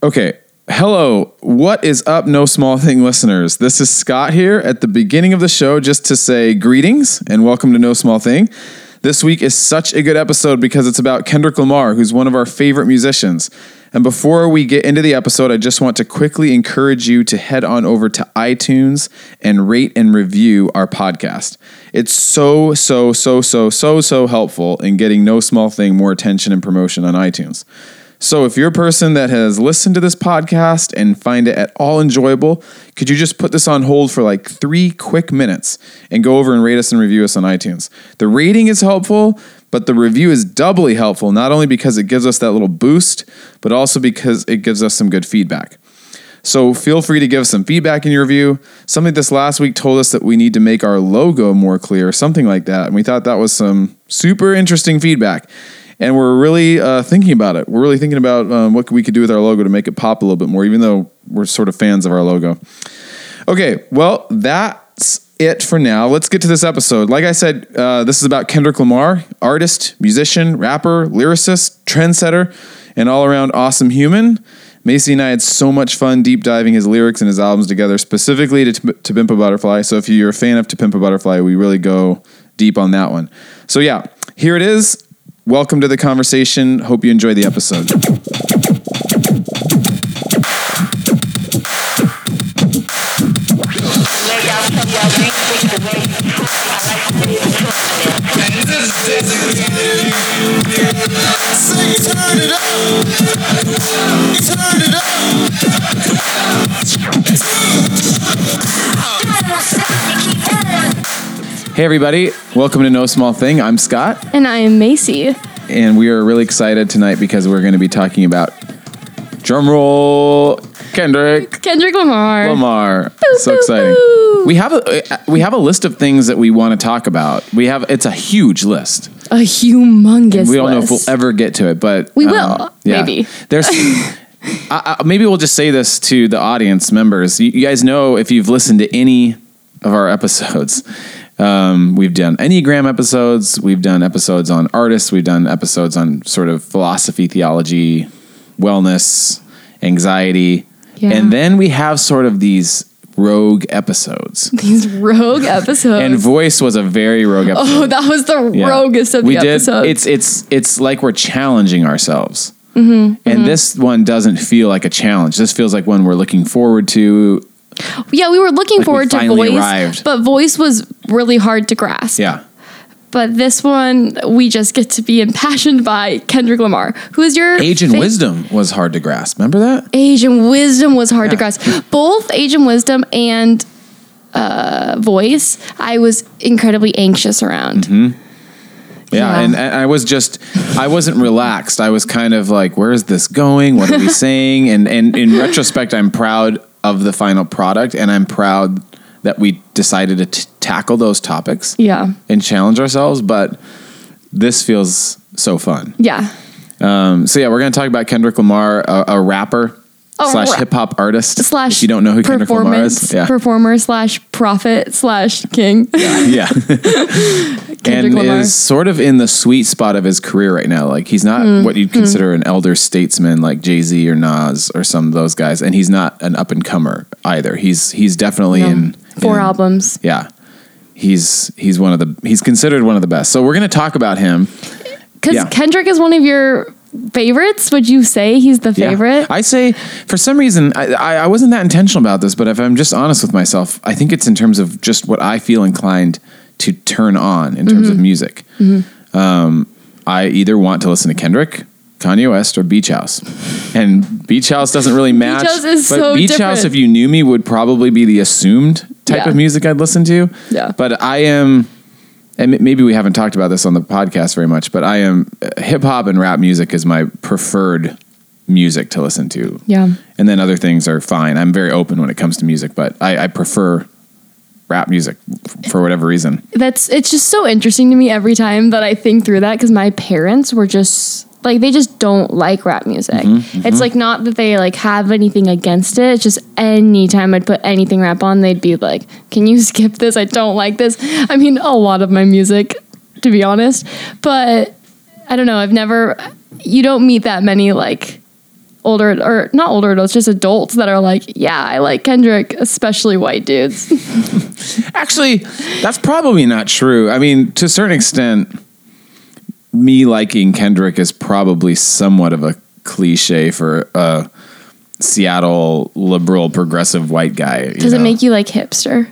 Okay. Hello. What is up, No Small Thing listeners? This is Scott here at the beginning of the show just to say greetings and welcome to No Small Thing. This week is such a good episode because it's about Kendrick Lamar, who's one of our favorite musicians. And before we get into the episode, I just want to quickly encourage you to head on over to iTunes and rate and review our podcast. It's so, so, so, so, so, so helpful in getting No Small Thing more attention and promotion on iTunes. So, if you're a person that has listened to this podcast and find it at all enjoyable, could you just put this on hold for like three quick minutes and go over and rate us and review us on iTunes? The rating is helpful, but the review is doubly helpful, not only because it gives us that little boost, but also because it gives us some good feedback. So feel free to give us some feedback in your review. Something this last week told us that we need to make our logo more clear, something like that. And we thought that was some super interesting feedback and we're really uh, thinking about it. We're really thinking about um, what we could do with our logo to make it pop a little bit more, even though we're sort of fans of our logo. Okay, well, that's it for now. Let's get to this episode. Like I said, uh, this is about Kendrick Lamar, artist, musician, rapper, lyricist, trendsetter, and all around awesome human. Macy and I had so much fun deep diving his lyrics and his albums together, specifically to, to Pimp a Butterfly. So if you're a fan of To Pimp a Butterfly, we really go deep on that one. So yeah, here it is. Welcome to the conversation. Hope you enjoy the episode. Hey, everybody. Welcome to No Small Thing. I'm Scott, And I am Macy. and we are really excited tonight because we're going to be talking about drumroll Kendrick Kendrick Lamar. Lamar. so boo, exciting. boo. We have a we have a list of things that we want to talk about. We have it's a huge list. A humongous list. we don't know if we'll ever get to it, but We um, will, yeah. maybe. There's I, I, maybe we'll just say this to the audience members. You, you guys know if you've listened to any of our episodes. Um, we've done Enneagram episodes. We've done episodes on artists. We've done episodes on sort of philosophy, theology, wellness, anxiety. Yeah. And then we have sort of these rogue episodes. These rogue episodes. And voice was a very rogue episode. oh, that was the Yeah. roguest of we the did. episodes. It's it's it's like we're challenging ourselves. Mm-hmm, and this one doesn't feel like a challenge. This feels like one we're looking forward to. Yeah, we were looking Like we forward to voice, arrived. but voice was really hard to grasp. Yeah. But this one, we just get to be impassioned by Kendrick Lamar, who is your Age and fa- wisdom was hard to grasp. Remember that? Age and wisdom was hard to grasp. Both age and wisdom and uh, voice, I was incredibly anxious around. Mm-hmm. Yeah, Yeah. And, and I was just, I wasn't relaxed. I was kind of like, where is this going? What are we saying? And and in retrospect, I'm proud of the final product, and I'm proud that we decided to t- tackle those topics Yeah, and challenge ourselves. But this feels so fun. yeah. Um, so yeah, we're gonna talk about Kendrick Lamar, a, a rapper A slash hip hop artist. slash if you don't know who Kendrick Lamar is, yeah, performer slash prophet slash king. yeah, Kendrick and Lamar. is sort of in the sweet spot of his career right now. Like he's not Mm-hmm. what you'd consider an elder statesman like Jay Z or Nas or some of those guys, and he's not an up and comer either. He's he's definitely No. in Four in- albums. Yeah, he's he's one of the he's considered one of the best. So we're gonna talk about him. Because Yeah. Kendrick is one of your favorites. Would you say he's the Yeah. favorite? I say for some reason I, I, I wasn't that intentional about this, but if I'm just honest with myself, I think it's in terms of just what I feel inclined to turn on in terms Mm-hmm. of music. Um, I either want to listen to Kendrick, Kanye West, or Beach House, and Beach House doesn't really match. House is but so Beach different. House, if you knew me, would probably be the assumed type Yeah. of music I'd listen to. Yeah. But I am. And maybe we haven't talked about this on the podcast very much, but I am hip hop and rap music is my preferred music to listen to. yeah. And then other things are fine. I'm very open when it comes to music, but I, I prefer rap music for whatever reason. That's it's just so interesting to me every time that I think through that because my parents were just like they just don't like rap music. Mm-hmm, It's like not that they like have anything against it. It's just anytime I'd put anything rap on, they'd be like, "Can you skip this? I don't like this." I mean, a lot of my music, to be honest, but I don't know. I've never. You don't meet that many like older or not older adults, just adults that are like, yeah, I like Kendrick, especially white dudes. Actually, that's probably not true. I mean, to a certain extent, me liking Kendrick is probably somewhat of a cliche for a Seattle liberal progressive white guy. Does it make you like hipster?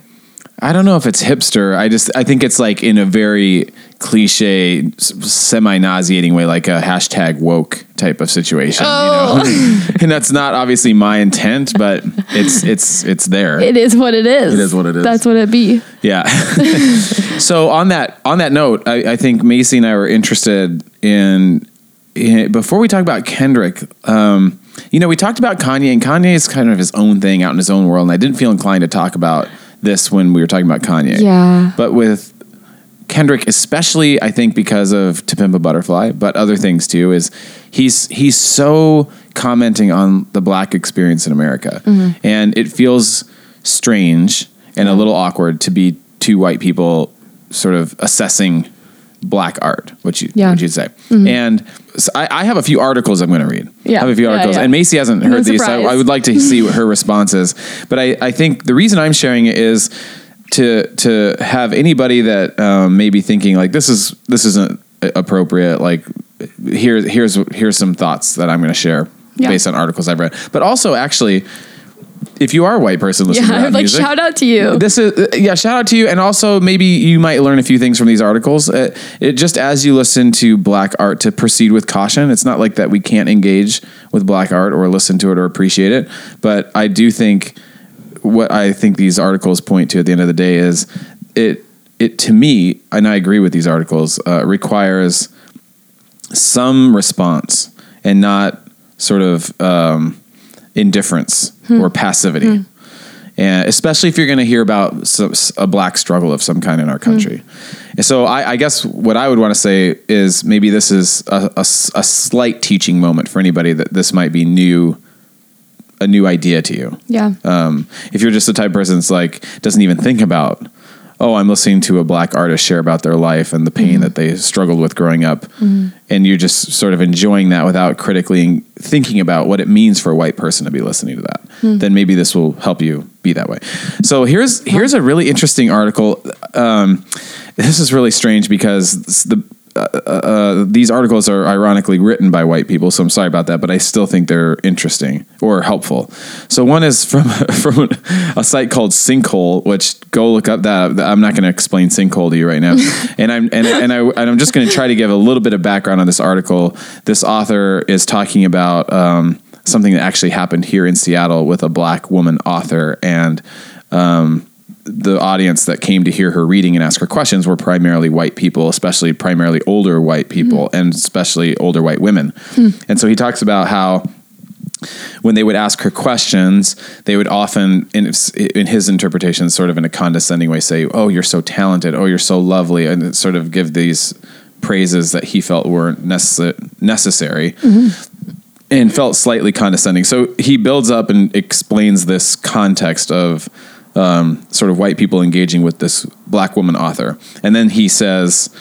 I don't know if it's hipster. I just I think it's like in a very cliche, semi nauseating way, like a hashtag woke type of situation. Oh. You know, and that's not obviously my intent, but it's it's it's there. It is what it is. It is what it is. That's what it be. Yeah. so on that on that note, I, I think Macy and I were interested in, in before we talk about Kendrick. Um, you know, we talked about Kanye, and Kanye is kind of his own thing out in his own world, and I didn't feel inclined to talk about this when we were talking about Kanye. Yeah. But with Kendrick, especially, I think because of To Pimp a Butterfly, but other things too, is he's he's so commenting on the black experience in America, Mm-hmm. and it feels strange and a little awkward to be two white people sort of assessing black art, which you Yeah. would you say? And so I, I have a few articles I'm going to read. Yeah. I have a few articles, yeah. and Macy hasn't No heard these. So surprise. I would like to see what her response is. But I, I think the reason I'm sharing it is to to have anybody that um, may be thinking like this is this isn't appropriate. Like here here's here's some thoughts that I'm going to share Yeah. based on articles I've read. But also actually. If you are a white person listening Yeah, to rap like music, shout out to you. this is uh, yeah shout out to you. And also maybe you might learn a few things from these articles. Uh, it just as you listen to black art to proceed with caution it's not like that we can't engage with black art or listen to it or appreciate it. But i do think what i think these articles point to at the end of the day is it it to me and i agree with these articles uh, requires some response and not sort of um, indifference hmm. or passivity. Hmm. And especially if you're going to hear about a black struggle of some kind in our hmm. country. And so I, I guess what I would want to say is maybe this is a a slight teaching moment for anybody that this might be new, a new idea to you. Yeah. Um, if you're just the type of person that's like doesn't even think about, oh, I'm listening to a black artist share about their life and the pain mm-hmm. that they struggled with growing up, mm-hmm. and you're just sort of enjoying that without critically thinking about what it means for a white person to be listening to that, mm. then maybe this will help you be that way. So here's here's a really interesting article. Um, this is really strange because the uh, these articles are ironically written by white people, so I'm sorry about that, but I still think they're interesting or helpful. So one is from from a site called Sinkhole, which go look up that. I'm not going to explain Sinkhole to you right now, and I'm and, and I and I'm just going to try to give a little bit of background on this article. This author is talking about um, something that actually happened here in Seattle with a black woman author and. Um, the audience that came to hear her reading and ask her questions were primarily white people, especially primarily older white people, mm-hmm. and especially older white women. Hmm. And so he talks about how when they would ask her questions, they would often, in, in his interpretation, sort of in a condescending way, say, "Oh, you're so talented. Oh, you're so lovely," and sort of give these praises that he felt were necess- necessary. Mm-hmm. And felt slightly condescending. So he builds up and explains this context of um, sort of white people engaging with this black woman author. And then he says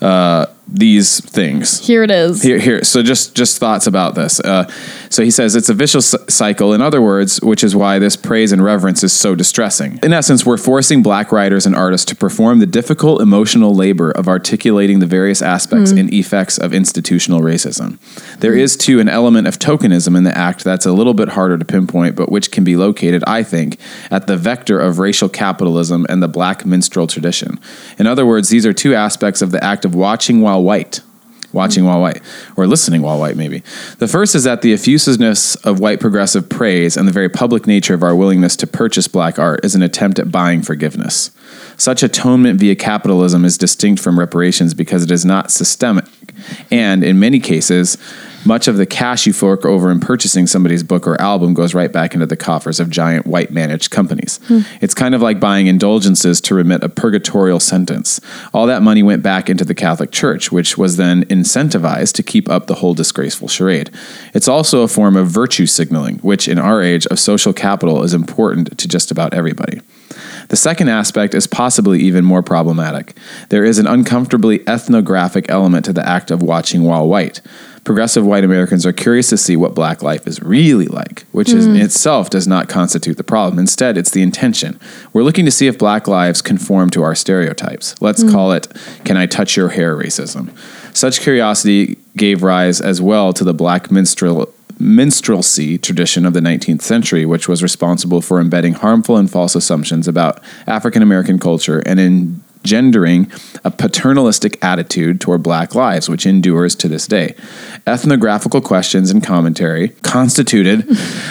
uh, these things. Here it is. Here, here. So just just thoughts about this. Uh, so he says it's a vicious cycle. In other words, which is why this praise and reverence is so distressing. In essence, we're forcing black writers and artists to perform the difficult emotional labor of articulating the various aspects and effects of institutional racism. There is too an element of tokenism in the act that's a little bit harder to pinpoint, but which can be located, I think, at the vector of racial capitalism and the black minstrel tradition. In other words, these are two aspects of the act of watching while white watching while white or listening while white maybe. The first is that the effusiveness of white progressive praise and the very public nature of our willingness to purchase black art is an attempt at buying forgiveness such atonement via capitalism is distinct from reparations because it is not systemic and in many cases much of the cash you fork over in purchasing somebody's book or album goes right back into the coffers of giant white managed companies. Hmm. It's kind of like buying indulgences to remit a purgatorial sentence. All that money went back into the Catholic Church, which was then incentivized to keep up the whole disgraceful charade. It's also a form of virtue signaling, which in our age of social capital is important to just about everybody. The second aspect is possibly even more problematic. There is an uncomfortably ethnographic element to the act of watching while white. progressive white Americans are curious to see what black life is really like, which is mm. in itself does not constitute the problem. Instead, it's the intention. We're looking to see if black lives conform to our stereotypes. Let's mm. call it "Can I touch your hair?" racism. Such curiosity gave rise as well to the black minstrel minstrelsy tradition of the 19th century, which was responsible for embedding harmful and false assumptions about African American culture and engendering a paternalistic attitude toward black lives, which endures to this day. Ethnographical questions and commentary constituted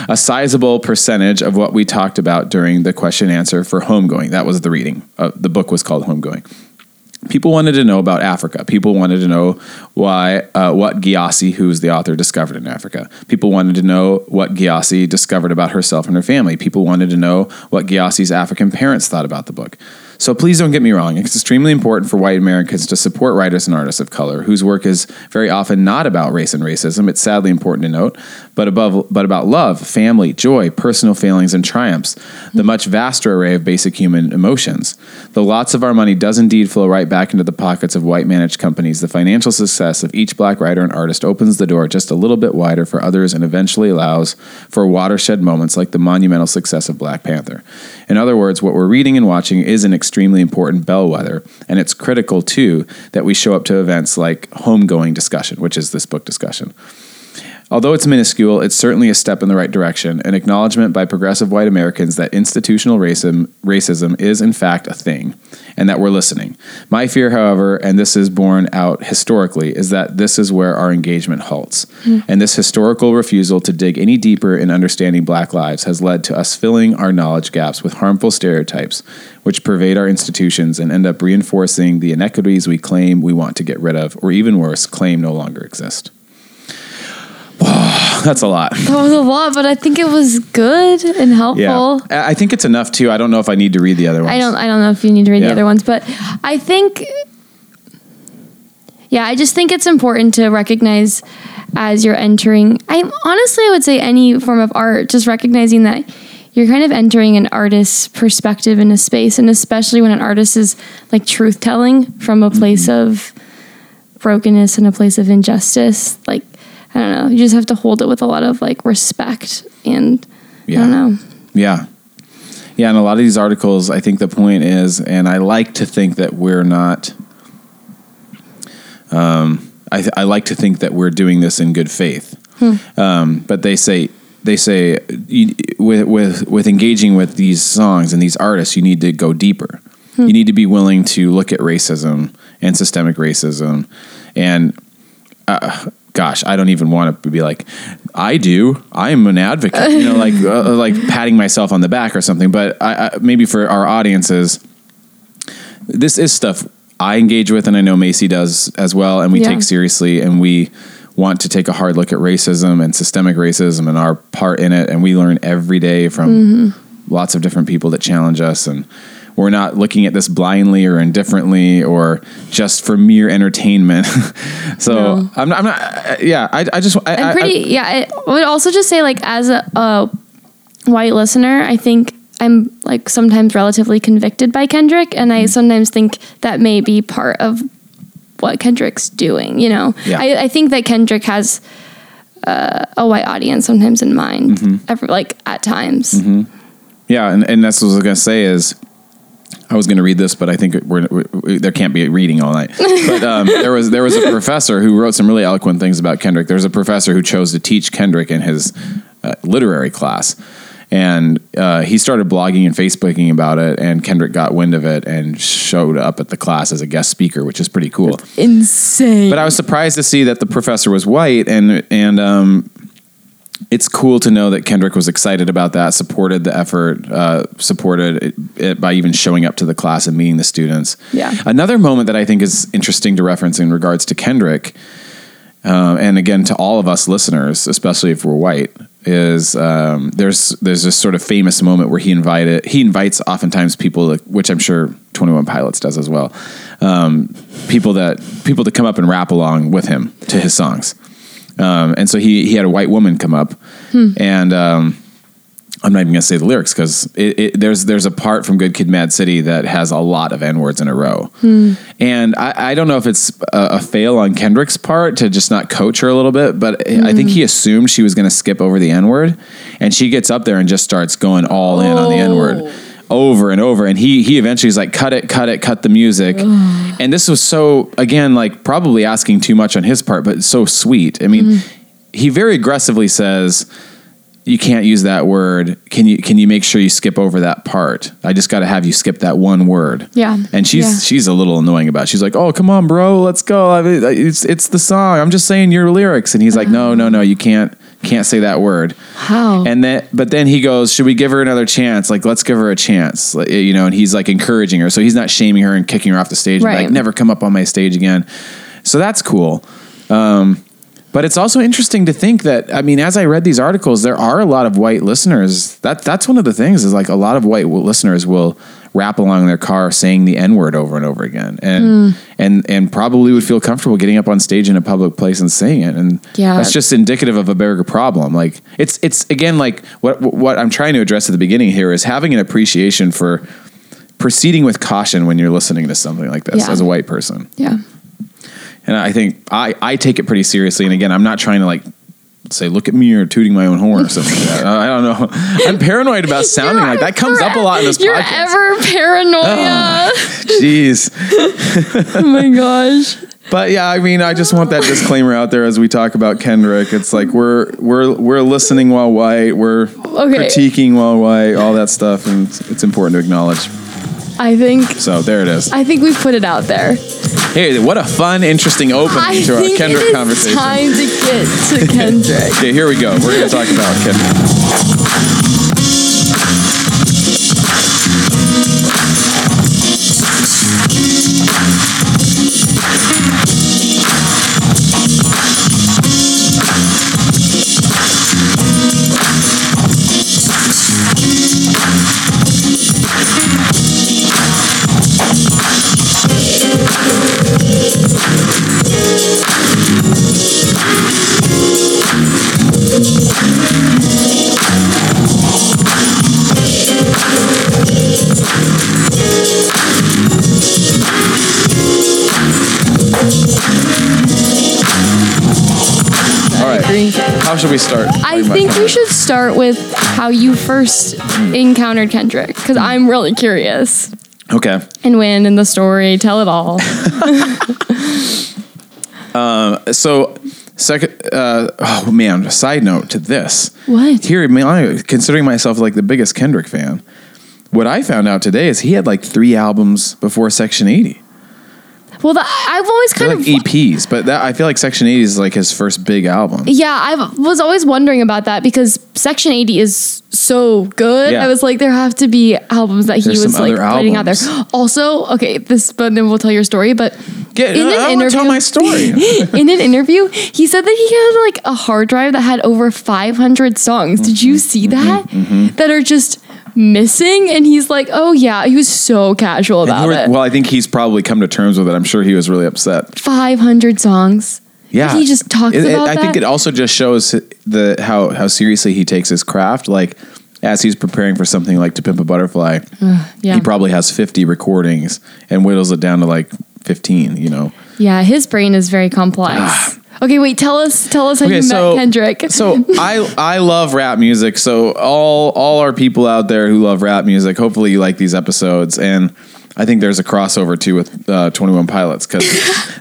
a sizable percentage of what we talked about during the question answer for Homegoing. That was the reading. Uh, the book was called Homegoing people wanted to know about Africa. People wanted to know why uh, what Gyasi, who's the author, discovered in Africa. People wanted to know what Gyasi discovered about herself and her family. People wanted to know what Gyasi's African parents thought about the book. So please don't get me wrong. It's extremely important for white Americans to support writers and artists of color whose work is very often not about race and racism. It's sadly important to note, but above but about love, family, joy, personal failings and triumphs, the mm-hmm. much vaster array of basic human emotions. Though lots of our money does indeed flow right back into the pockets of white managed companies, the financial success of each black writer and artist opens the door just a little bit wider for others and eventually allows for watershed moments like the monumental success of Black Panther. In other words, what we're reading and watching is an extremely important bellwether, and it's critical too that we show up to events like homegoing discussion, which is this book discussion. Although it's minuscule, it's certainly a step in the right direction, an acknowledgement by progressive white Americans that institutional racism, racism is in fact a thing, and that we're listening. My fear, however, and this is borne out historically, is that this is where our engagement halts. Hmm. And this historical refusal to dig any deeper in understanding black lives has led to us filling our knowledge gaps with harmful stereotypes, which pervade our institutions and end up reinforcing the inequities we claim we want to get rid of, or even worse, claim no longer exist. That's a lot. That was a lot, but I think it was good and helpful. Yeah, I I think it's enough too. I don't know if I need to read the other ones. I don't I don't know if you need to read Yeah. the other ones, but I think yeah, I just think it's important to recognize as you're entering I honestly I would say any form of art, just recognizing that you're kind of entering an artist's perspective in a space and especially when an artist is like truth telling from a place Mm-hmm. of brokenness and a place of injustice. Like I don't know, you just have to hold it with a lot of like respect and yeah. I don't know. Yeah. Yeah, and a lot of these articles, I think the point is, and I like to think that we're not. Um, I, th- I like to think that we're doing this in good faith, um, but they say they say you, with with with engaging with these songs and these artists, you need to go deeper. You need to be willing to look at racism and systemic racism, and uh, gosh, I don't even want to be like, I do. I'm an advocate, you know, like uh, like patting myself on the back or something. But I, I, maybe for our audiences, this is stuff I engage with, and I know Macy does as well, and we Yeah. take seriously, and we want to take a hard look at racism and systemic racism and our part in it, and we learn every day from lots of different people that challenge us and. We're not looking at this blindly or indifferently or just for mere entertainment. so No. I'm not, I'm not, uh, yeah, I, I just, I, I'm I- pretty. yeah, I would also just say like as a, a white listener, I think I'm like sometimes relatively convicted by Kendrick, and Mm-hmm. I sometimes think that may be part of what Kendrick's doing. You know, Yeah. I, I think that Kendrick has uh, a white audience sometimes in mind, Mm-hmm. ever, like at times. Yeah, and, and that's what I was gonna say is, I was gonna read this, but I think we're, we we- there can't be a reading all night. But um, there was there was a professor who wrote some really eloquent things about Kendrick. There was a professor who chose to teach Kendrick in his uh, literary class, and uh, he started blogging and Facebooking about it. And Kendrick got wind of it and showed up at the class as a guest speaker, which is pretty cool. Insane. But I was surprised to see that the professor was white, and and um, it's cool to know that Kendrick was excited about that, supported the effort, uh, supported it, it by even showing up to the class and meeting the students. Yeah. Another moment that I think is interesting to reference in regards to Kendrick, uh, and again to all of us listeners, especially if we're white, is um, there's there's this sort of famous moment where he invited he invites oftentimes people, which I'm sure Twenty One Pilots does as well, um, people that people to come up and rap along with him to his songs. Um, and so he he had a white woman come up, and um, I'm not even gonna say the lyrics because there's there's a part from Good Kid, Mad City that has a lot of n words in a row, and I, I don't know if it's a, a fail on Kendrick's part to just not coach her a little bit, but I think he assumed she was gonna skip over the n word, and she gets up there and just starts going all in on the n word over and over, and he he eventually is like, cut it, cut it, cut the music, and this was so again like probably asking too much on his part, but so sweet. I mean, mm-hmm. he very aggressively says you can't use that word. Can you can you make sure you skip over that part? I just got to have you skip that one word. Yeah. And she's Yeah. she's a little annoying about. It. She's like, "Oh, come on, bro, let's go. I mean, it's it's the song. I'm just saying your lyrics." And he's like, uh-huh. "No, no, no, you can't can't say that word." How? And then but then he goes, "Should we give her another chance? Like, let's give her a chance." Like, you know, and he's like encouraging her. So he's not shaming her and kicking her off the stage Right. like, "Never come up on my stage again." So that's cool. Um, but it's also interesting to think that I mean, as I read these articles, there are a lot of white listeners. That that's one of the things is like a lot of white listeners will rap along their car saying the n word over and over again, and hmm. and and probably would feel comfortable getting up on stage in a public place and saying it. And Yeah. that's just indicative of a bigger problem. Like it's it's again like what what I'm trying to address at the beginning here is having an appreciation for proceeding with caution when you're listening to something like this Yeah. as a white person. yeah. And I think I, I take it pretty seriously. And again, I'm not trying to like say, look at me or tooting my own horn or something like that. I don't know. I'm paranoid about sounding like that. comes up a lot in this You're podcast. ever paranoia. Oh, jeez. oh my gosh. But yeah, I mean, I just want that disclaimer out there as we talk about Kendrick. It's like we're we're we're listening while white, we're critiquing while white, all that stuff, and it's, it's important to acknowledge. I think So there it is. I think we've put it out there. Hey, what a fun, interesting opening I to our Kendrick conversation. time to get to Kendrick. Okay, here we go. We're going to talk about Kendrick. Should we start? I think we should start with how you first encountered Kendrick because I'm really curious. Okay. And when in the story, tell it all. So, second, uh, oh man, a side note to this. What? Here, I mean, I, considering myself like the biggest Kendrick fan, what I found out today is he had like three albums before Section 80. Well, the, I've always They're kind like of EPs, but that, I feel like Section 80 is like his first big album. Yeah, I was always wondering about that because Section 80 is so good. Yeah. I was like, there have to be albums that he There's was like putting out there. Also, okay, this, but then we'll tell your story. But Get, in I an don't tell interview- my story. in an interview, he said that he had like a hard drive that had over 500 songs. Did Mm-hmm. you see that? That are just missing. And he's like, oh yeah, he was so casual about it. well, I think he's probably come to terms with it. I'm sure he was really upset. 500 songs. Yeah, He just talks It- it- about I think it also just shows the how how seriously he takes his craft. Like as he's preparing for something like To Pimp a Butterfly, Yeah. he probably has 50 recordings and whittles it down to like 15. You know. Yeah, his brain is very complex. Ah, okay, wait, tell us tell us how you met Kendrick. so I I love rap music. So all all our people out there who love rap music, hopefully you like these episodes and. I think there's a crossover too with uh, Twenty One Pilots because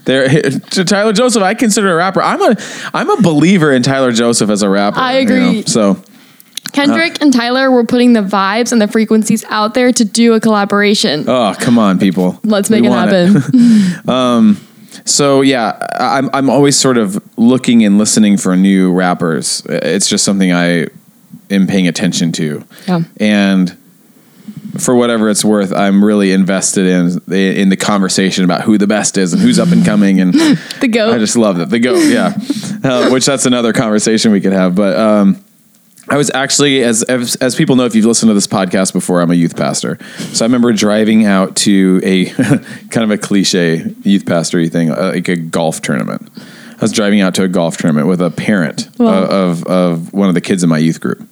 they're Tyler Joseph. I consider a rapper. I'm a I'm a believer in Tyler Joseph as a rapper. I you know? agree. So Kendrick and Tyler were putting the vibes and the frequencies out there to do a collaboration. Oh, come on, people. Let's We make it want happen. So yeah, I'm I'm always sort of looking and listening for new rappers. It's just something I am paying attention to. Yeah. And for whatever it's worth, I'm really invested in in the conversation about who the best is and who's up and coming and the goat. I just love that The goat, yeah. Uh, which that's another conversation we could have. But um, I was actually, as, as as people know, if you've listened to this podcast before, I'm a youth pastor. So I remember driving out to a kind of a cliche youth pastory thing, uh, like a golf tournament. I was driving out to a golf tournament with a parent Wow. of, of of one of the kids in my youth group,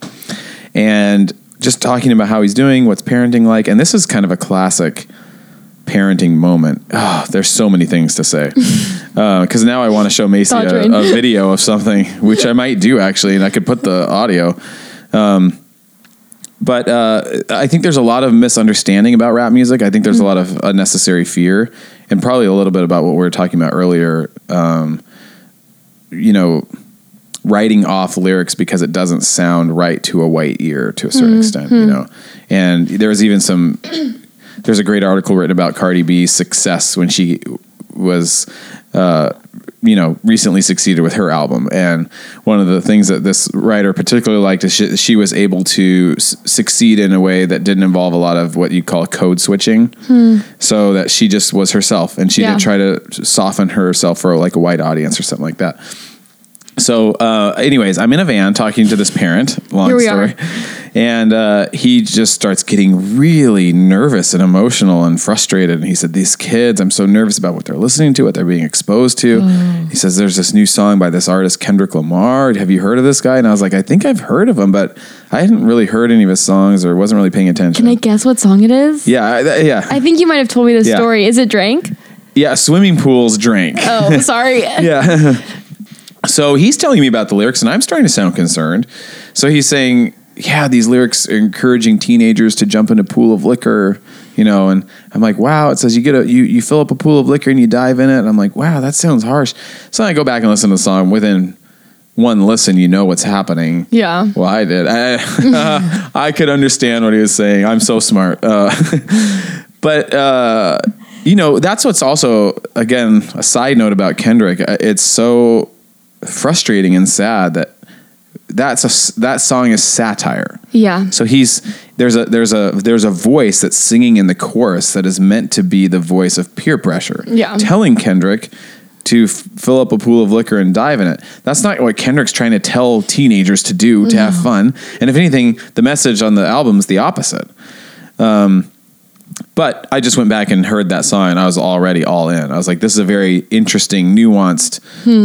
and just talking about how he's doing, what's parenting like, and this is kind of a classic parenting moment. Oh, there's so many things to say because now I want to show Macy a, a video of something, which I might do actually, and I could put the audio. Um, but uh, I think there's a lot of misunderstanding about rap music. I think there's a lot of unnecessary fear, and probably a little bit about what we were talking about earlier. Um, you know, writing off lyrics because it doesn't sound right to a white ear to a certain extent. You know, and there's even some. There's a great article written about Cardi B's success when she was uh, you know, recently succeeded with her album. And one of the things that this writer particularly liked is she, she was able to s- succeed in a way that didn't involve a lot of what you call code switching. So that she just was herself and she Yeah. didn't try to soften herself for like a white audience or something like that. So, uh, anyways, I'm in a van talking to this parent. Long story. are. And uh, he just starts getting really nervous and emotional and frustrated. And he said, These kids, I'm so nervous about what they're listening to, what they're being exposed to. He says, There's this new song by this artist, Kendrick Lamar. Have you heard of this guy? And I was like, I think I've heard of him, but I hadn't really heard any of his songs or wasn't really paying attention. Can I guess what song it is? yeah, I, th- yeah, I think you might have told me this Yeah. story. Is it Drank? yeah. Swimming pools drank. Oh, sorry. Yeah. so he's telling me about the lyrics, and I'm starting to sound concerned. So he's saying, "Yeah, these lyrics are encouraging teenagers to jump in a pool of liquor." You know, and I'm like, "Wow!" It says you get a you you fill up a pool of liquor and you dive in it. And I'm like, "Wow, that sounds harsh." So I go back and listen to the song. Within one listen, you know what's happening. Yeah. Well, I did. I, I could understand what he was saying. I'm so smart. Uh, but uh, you know, that's what's also again a side note about Kendrick. Uh, It's so frustrating and sad that that's a that song is satire. Yeah. So he's there's a there's a there's a voice that's singing in the chorus that is meant to be the voice of peer pressure. Yeah. Telling Kendrick to f- fill up a pool of liquor and dive in it. That's not what Kendrick's trying to tell teenagers to do to have fun. And if anything, the message on the album is the opposite. Um, but I just went back and heard that song and I was already all in. I was like, this is a very interesting, nuanced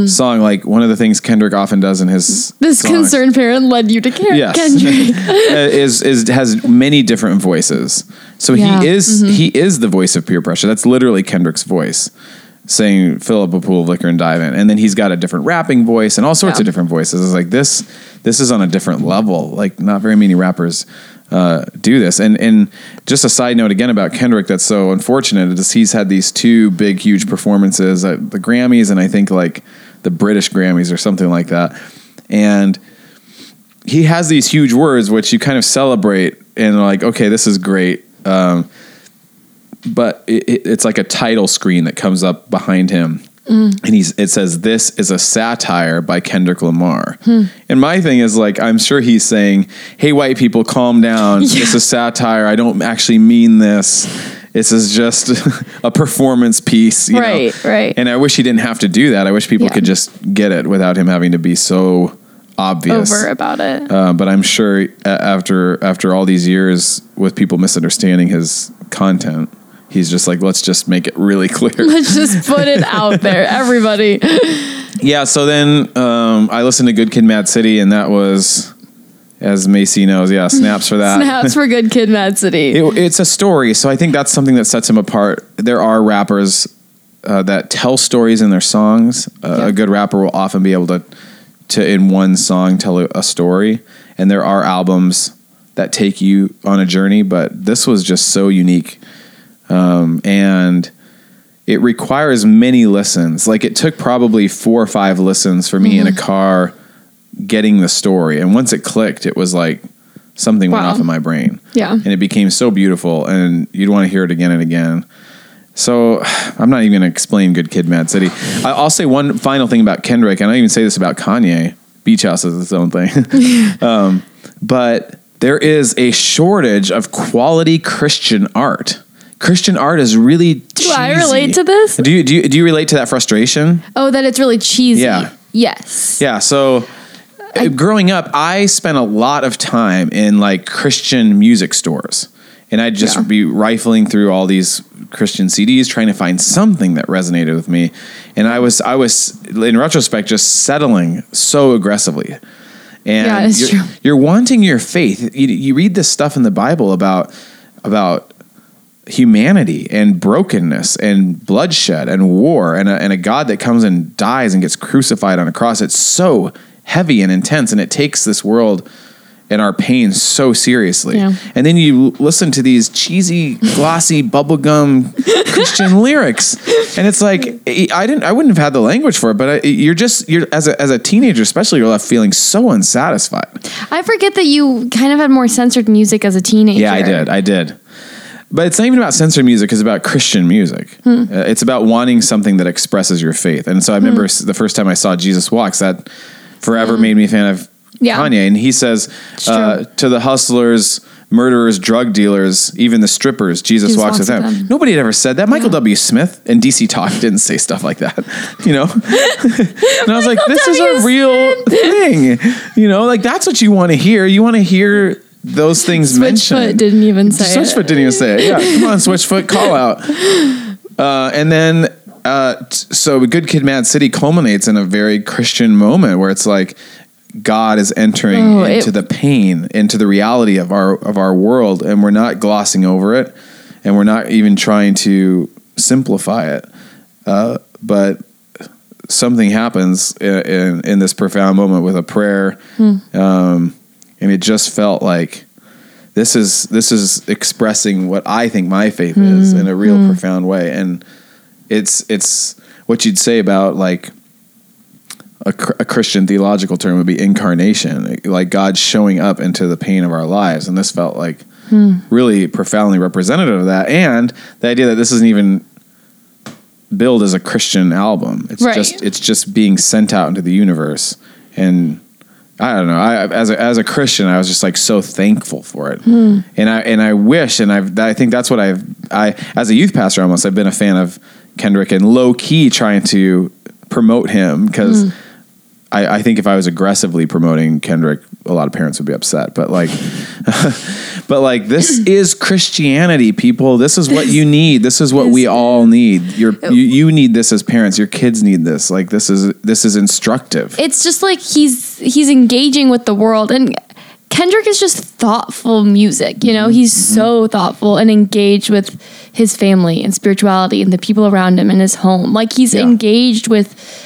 song. Like one of the things Kendrick often does in his This songs- concerned parent led you to care. Yes. Kendrick. uh, is is has many different voices. So Yeah. Mm-hmm. he is he is the voice of peer pressure. That's literally Kendrick's voice saying fill up a pool of liquor and dive in. And then he's got a different rapping voice and all sorts Yeah. of different voices. It's like this this is on a different level. Like not very many rappers uh, do this. And and just a side note again about Kendrick that's so unfortunate is he's had these two big huge performances at the Grammys and I think like the British Grammys or something like that. And he has these huge words which you kind of celebrate and like okay this is great um, but it, it- it's like a title screen that comes up behind him and he's it says this is a satire by kendrick lamar and my thing is like i'm sure he's saying hey white people calm down this is satire i don't actually mean this this is just a performance piece you know? Right, right. and i wish he didn't have to do that i wish people Yeah. could just get it without him having to be so obvious Over about it. uh, but I'm sure after after all these years with people misunderstanding his content, he's just like, let's just make it really clear. Let's just put it out there, everybody. yeah. So then um, I listened to Good Kid, Mad City, and that was, as Macy knows, yeah, snaps for that. Snaps for Good Kid, Mad City. It, it's a story, so I think that's something that sets him apart. There are rappers uh, that tell stories in their songs. Uh, Yeah. A good rapper will often be able to, to in one song tell a, a story, and there are albums that take you on a journey. But this was just so unique, um, and it requires many listens. Like it took probably four or five listens for me in a car getting the story, and once it clicked, it was like something went off in my brain. Yeah. and it became so beautiful and you'd want to hear it again and again. So i'm not even going to explain good kid mad city. I'll say one final thing about kendrick and i don't even say this about kanye. Beach house is its own thing. Um, but there is a shortage of quality christian art christian art is really Do I relate to this? do you, do you do you relate to that frustration Oh, that it's really cheesy. Yeah. Yes. yeah. So uh, growing up, I spent a lot of time in like Christian music stores. And I'd just Yeah. be rifling through all these Christian CDs trying to find something that resonated with me. And I was I was in retrospect just settling so aggressively. and Yeah, you're, true. you're wanting your faith. You, you read this stuff in the Bible about about humanity and brokenness and bloodshed and war and a, and a God that comes and dies and gets crucified on a cross. It's so heavy and intense, and it takes this world and our pain so seriously. Yeah. And then you listen to these cheesy, glossy, bubblegum Christian lyrics, and it's like I didn't, I wouldn't have had the language for it, but I, you're just you're as a as a teenager, especially, you're left feeling so unsatisfied. I forget that you kind of had more censored music as a teenager. Yeah, I did. I did. But it's not even about censored music. It's about Christian music. Hmm. Uh, it's about wanting something that expresses your faith. And so I remember s the first time I saw Jesus Walks, that forever made me a fan of Hmm. Yeah. Kanye. And he says uh, to the hustlers, murderers, drug dealers, even the strippers, Jesus, Jesus walks, with them. them. Nobody had ever said that. Michael W. Smith and DC Talk didn't say stuff like that. You know? and I was like, this is a real thing. You know, like that's what you want to hear. You want to hear those things mentioned. Switchfoot didn't even say it. Switchfoot didn't even say it. Yeah, come on, Switchfoot, call out. Uh, and then, uh, t- so Good Kid, Mad City culminates in a very Christian moment where it's like God is entering Oh, it- into the pain, into the reality of our of our world, and we're not glossing over it, and we're not even trying to simplify it. Uh, but something happens in, in in this profound moment with a prayer, um, and it just felt like this is this is expressing what I think my faith is hmm. in a real hmm. profound way, and it's it's what you'd say about like a, a Christian theological term would be incarnation, like God showing up into the pain of our lives, and this felt like hmm. really profoundly representative of that, and the idea that this isn't even billed as a Christian album. It's Right. just it's just being sent out into the universe, and I don't know. I as a, as a Christian, I was just like so thankful for it, hmm. and I and I wish, and I've I think that's what I've I as a youth pastor almost I've been a fan of Kendrick and low key trying to promote him because. Hmm. I, I think if I was aggressively promoting Kendrick, a lot of parents would be upset. But like, but like, this is Christianity, people. This is what you need. This is what we all need. You're, oh. you you need this as parents. Your kids need this. Like, this is this is instructive. It's just like he's he's engaging with the world and Kendrick is just thoughtful music, you know? He's mm-hmm. so thoughtful and engaged with his family and spirituality and the people around him and his home. Like he's Yeah. engaged with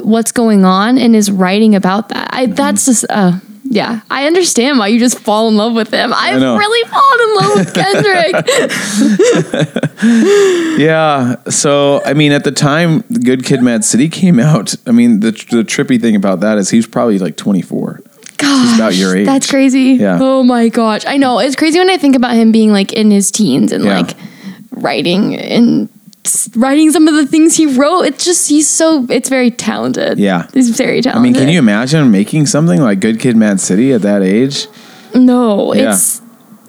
what's going on and is writing about that. I that's just uh yeah, I understand why you just fall in love with him. I've really fallen in love with Kendrick. Yeah. So I mean, at the time, Good Kid, Mad City came out. I mean, the the trippy thing about that is he's probably like 24. Gosh, about your age. That's crazy. Yeah. Oh my gosh. I know. It's crazy when I think about him being like in his teens and Yeah. like writing and writing some of the things he wrote. It's just he's so it's very talented. Yeah. He's very talented. I mean, can you imagine making something like Good Kid, Mad City at that age? No, Yeah. it's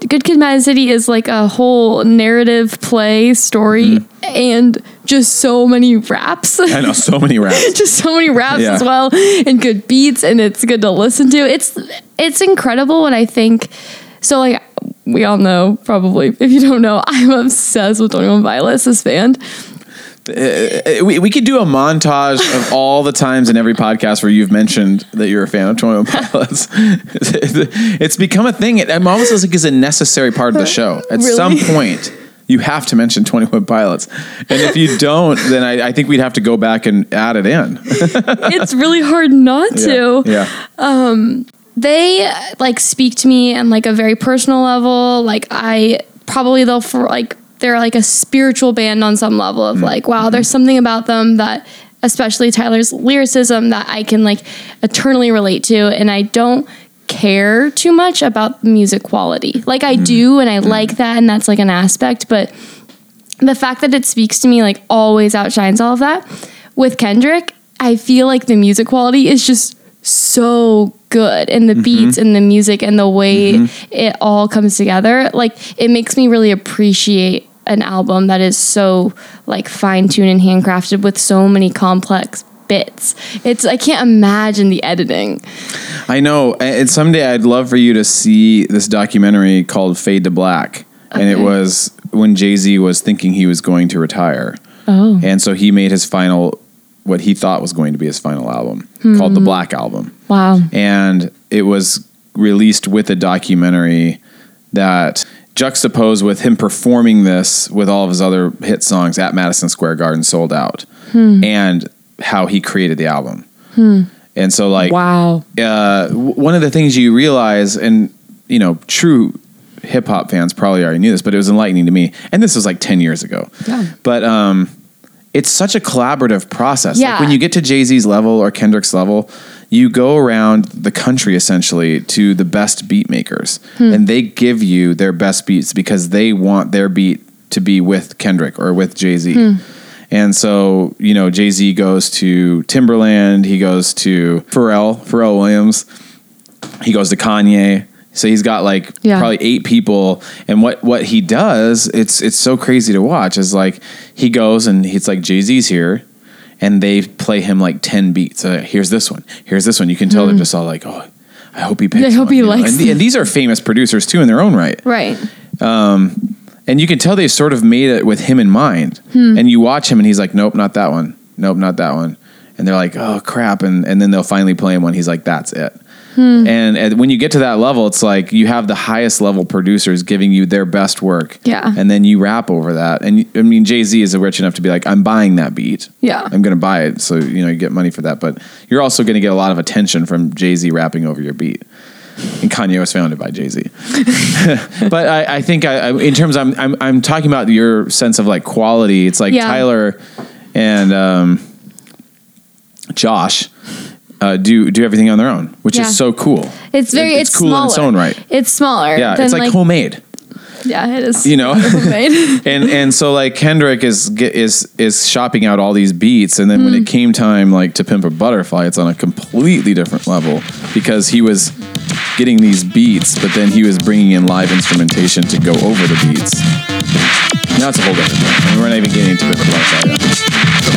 Good Kid Mad City is like a whole narrative play story and just so many raps. Mm-hmm. I know so many raps. just so many raps Yeah. as well and good beats and it's good to listen to it's it's incredible and i think so like we all know probably if you don't know i'm obsessed with 21 pilots this band Uh, we, we could do a montage of all the times in every podcast where you've mentioned that you're a fan of 21 Pilots. it's become a thing. It I'm almost like it's a necessary part of the show. At Really? some point, you have to mention 21 Pilots. And if you don't, then I, I think we'd have to go back and add it in. it's really hard not to Yeah. They like speak to me on like a very personal level. Like i probably they'll for like they're like a spiritual band on some level of mm. like wow there's mm-hmm. something about them that especially tyler's lyricism that i can like eternally relate to and i don't care too much about the music quality. Like i mm-hmm. do and i mm-hmm. like that and that's like an aspect but the fact that it speaks to me like always outshines all of that. With Kendrick, I feel like the music quality is just so good and the mm-hmm. beats and the music and the way mm-hmm. it all comes together. Like it makes me really appreciate an album that is so like fine tuned and handcrafted with so many complex bits. It's I can't imagine the editing. I know. And someday I'd love for you to see this documentary called Fade to Black. And it was when Jay Z was thinking he was going to retire. Oh. And so he made his final, what he thought was going to be his final album called the Black Album. Wow. And it was released with a documentary that juxtaposed with him performing this with all of his other hit songs at Madison Square Garden sold out and how he created the album. And so like Wow. uh, one of the things you realize, and you know, true hip hop fans probably already knew this, but it was enlightening to me. And this was like ten years ago. Yeah. But um, it's such a collaborative process. Yeah. Like when you get to Jay Z's level or Kendrick's level, you go around the country essentially to the best beat makers, hmm. and they give you their best beats because they want their beat to be with Kendrick or with Jay Z. Hmm. And so, you know, Jay Z goes to Timbaland, he goes to Pharrell, Pharrell Williams, he goes to Kanye. So he's got like Yeah. probably eight people, and what what he does, it's it's so crazy to watch. Is like he goes and he's like Jay Z's here, and they play him like ten beats. Uh, here's this one. Here's this one. You can tell they're just all like, oh, I hope he picks. I hope one," he likes And, the- and these are famous producers too in their own right Right. and you can tell they sort of made it with him in mind. Hmm. And you watch him, and he's like, "Nope, not that one. Nope, not that one." And they're like, "Oh crap!" And and then they'll finally play him one. He's like, "That's it." Hmm. And, and when you get to that level, it's like you have the highest level producers giving you their best work. Yeah. And then you rap over that. And I mean, Jay Z is rich enough to be like, I'm buying that beat. Yeah. I'm going to buy it. So, you know, you get money for that. But you're also going to get a lot of attention from Jay Z rapping over your beat. And Kanye was founded by Jay Z. but I, I think I, I, in terms, I'm, I'm, I'm talking about your sense of like quality. It's like Yeah. Tyler and um, Josh uh, do do everything on their own, which Yeah. is so cool. It's very It- it's, cool smaller. in its own right. It's smaller. Yeah, it's like, homemade, Yeah, it is. you know. homemade. and and so like Kendrick is is is shopping out all these beats, and then Mm. when it came time like to pimp a butterfly, it's on a completely different level because he was getting these beats, but then he was bringing in live instrumentation to go over the beats. Now it's a whole different thing. I mean, we're not even getting into pimp a butterfly yet.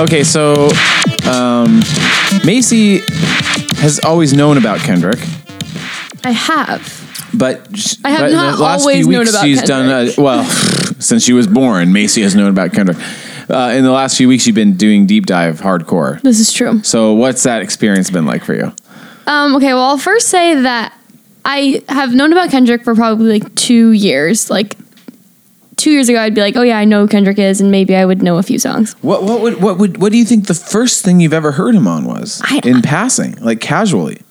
Okay, so um, Macy has always known about Kendrick. I have. But I have but not the last always few known weeks about she's done Kendrick. uh, well since she was born. Macy has known about Kendrick. Uh, in the last few weeks, you've been doing deep dive hardcore. This is true. So, what's that experience been like for you? Um, okay, well, I'll first say that I have known about Kendrick for probably like two years. Like two years ago, I'd be like, oh yeah, I know who Kendrick is, and maybe I would know a few songs. What what would what would what do you think the first thing you've ever heard him on was I- in passing, like casually?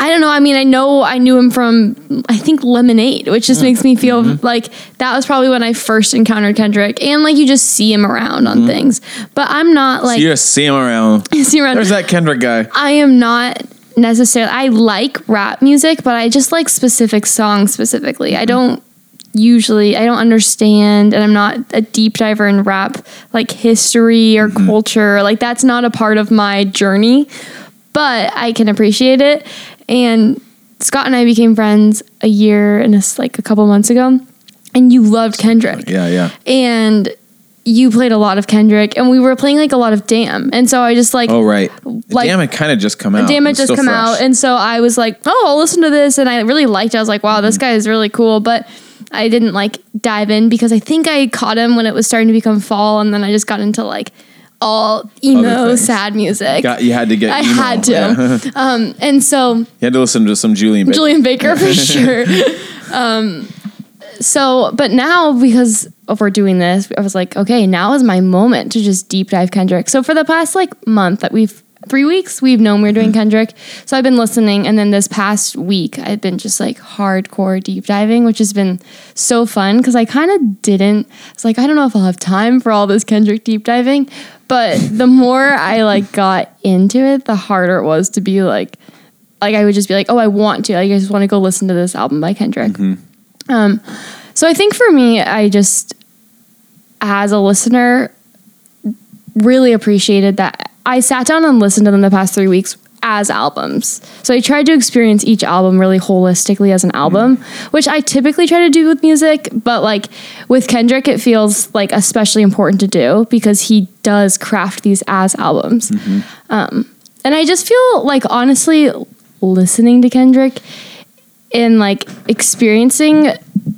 I don't know. I mean, I know I knew him from I think Lemonade, which just makes me feel mm-hmm. like that was probably when I first encountered Kendrick, and like you just see him around on mm-hmm. things. But I'm not like you just see him around. see him around. There's that Kendrick guy. I am not necessarily. I like rap music, but I just like specific songs specifically. I mm. don't usually. I don't understand, and I'm not a deep diver in rap like history or culture. Like that's not a part of my journey. But I can appreciate it, and Scott and I became friends a year and it's like a couple months ago, and you loved Kendrick Yeah, yeah. and you played a lot of Kendrick, and we were playing like a lot of Damn, and so I just like Oh right. Like- Damn it, kind of just come out. Damn it just come fresh. out, and so I was like, oh, I'll listen to this, and I really liked it. I was like, wow, this Mm-hmm. guy is really cool, but I didn't like dive in because I think I caught him when it was starting to become fall, and then I just got into like all emo sad music. Got, you had to get. I emo. had to, Yeah. um, and so you had to listen to some Julien. Baker. Julien Baker for sure. Um, so, but now because of we're doing this, I was like, okay, now is my moment to just deep dive Kendrick. So for the past like month that we've three weeks we've known we are doing Kendrick. So I've been listening, and then this past week I've been just like hardcore deep diving, which has been so fun because I kind of didn't. It's like I don't know if I'll have time for all this Kendrick deep diving, but the more I like got into it, the harder it was to be like, like I would just be like, oh, I want to. Like, I just want to go listen to this album by Kendrick. Um, so I think for me, I just, as a listener, really appreciated that I sat down and listened to them the past three weeks as albums. So I tried to experience each album really holistically as an album, which I typically try to do with music, but like with Kendrick it feels like especially important to do because he does craft these as albums. Um and I just feel like honestly listening to Kendrick and like experiencing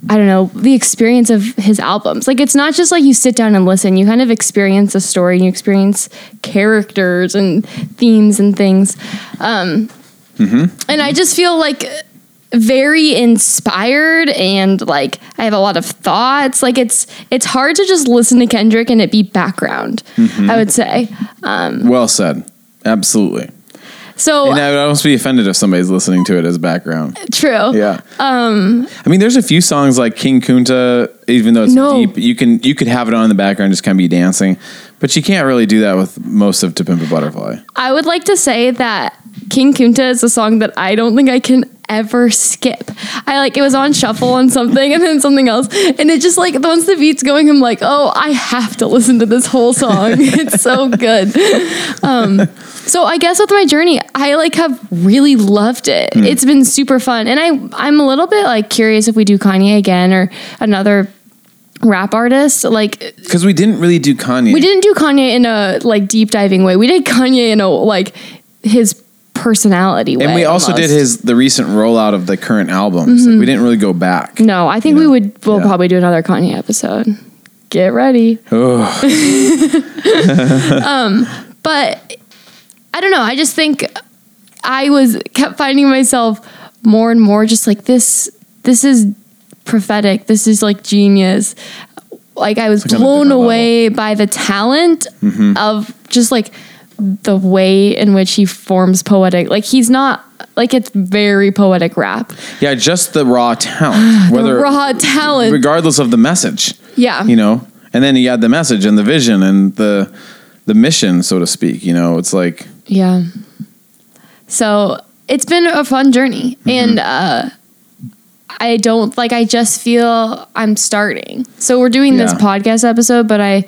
I don't know, the experience of his albums. Like it's not just like you sit down and listen, you kind of experience a story and you experience characters and themes and things. Um mm-hmm. and I just feel like very inspired and like I have a lot of thoughts. Like it's it's hard to just listen to Kendrick and it be background, mm-hmm. I would say. Um, well said. Absolutely. So And I would almost be offended if somebody's listening to it as background. true. Yeah. Um. I mean, there's a few songs like King Kunta, even though it's No. deep, you can you could have it on in the background, just kind of be dancing, but you can't really do that with most of To Pimp a Butterfly. I would like to say that King Kunta is a song that I don't think I can ever skip. I like it was on shuffle and something and then something else. And it just like once the beat's going, I'm like, oh, I have to listen to this whole song. it's so good. Um so I guess with my journey, I like have really loved it. It's been super fun. And I I'm a little bit like curious if we do Kanye again or another rap artist. Like Because we didn't really do Kanye. we didn't do Kanye in a like deep diving way. We did Kanye in a like his personality way. and we also did his the recent rollout of the current albums. Like, we mm-hmm. didn't really go back. No, I think we know, would. We'll yeah. probably do another Kanye episode. Get ready. Ugh. Um, but I don't know. I just think I was kept finding myself more and more just like this. This is prophetic. This is like genius. Like I was Like blown away by the talent mm-hmm. of just like the way in which he forms poetic. Like he's not like it's very poetic rap. yeah, just the raw talent, whether Raw talent. regardless of the message. yeah. you know and then he had the message and the vision and the the mission so to speak you know it's like Yeah. So it's been a fun journey. Mm-hmm. And uh I don't like I just feel I'm starting. So we're doing this podcast episode, but I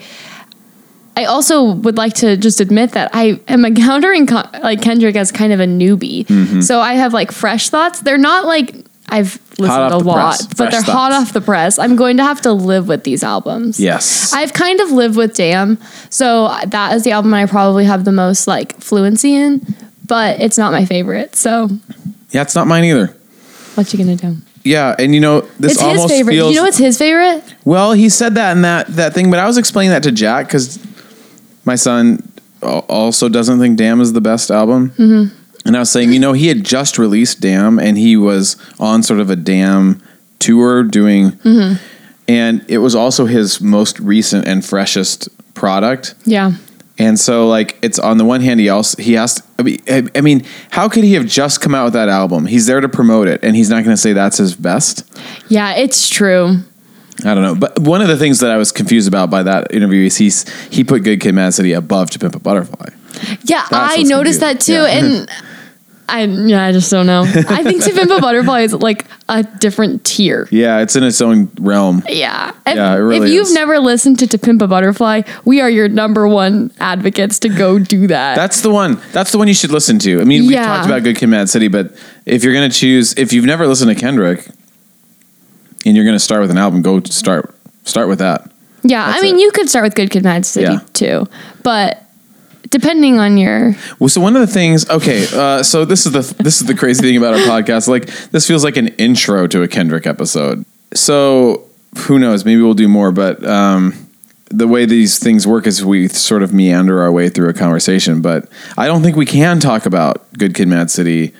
I also would like to just admit that I am encountering co- like Kendrick as kind of a newbie. Mm-hmm. So I have like fresh thoughts. They're not like I've listened a lot, press. but Fresh they're hot off the press. I'm going to have to live with these albums. yes I've kind of lived with Damn, so that is the album I probably have the most like fluency in, but it's not my favorite. So yeah it's not mine either what you gonna do? yeah and you know this it's his almost favorite. feels you know what's his favorite? well he said that in that that thing but i was explaining that to jack because my son also doesn't think damn is the best album mm-hmm. and i was saying you know he had just released damn and he was on sort of a damn tour doing and it was also his most recent and freshest product Yeah, And so, like, it's on the one hand, he also he has. I mean, I mean, how could he have just come out with that album? He's there to promote it, and he's not going to say that's his best. yeah, it's true. I don't know. But one of the things that I was confused about by that interview is he's he put Good Kid, Mad City above To Pimp a Butterfly. Yeah, I what's noticed that too. Yeah. and I yeah, I just don't know. I think To Pimp a Butterfly is like a different tier. Yeah, it's in its own realm. Yeah. If, Yeah, it really if you've is. never listened to To Pimp a Butterfly, we are your number one advocates to go do that. That's the one. That's the one you should listen to. I mean, we Yeah. talked about Good Kid, Mad City, but if you're going to choose, if you've never listened to Kendrick, and you're going to start with an album, go start start with that. yeah, I mean, it. you could start with Good Kid, Mad City Yeah. too, but depending on your Well, so one of the things, okay, uh, so this is the this is the crazy thing about our podcast. Like, this feels like an intro to a Kendrick episode. So who knows? Maybe we'll do more. But um, the way these things work is we sort of meander our way through a conversation. But I don't think we can talk about Good Kid, Mad City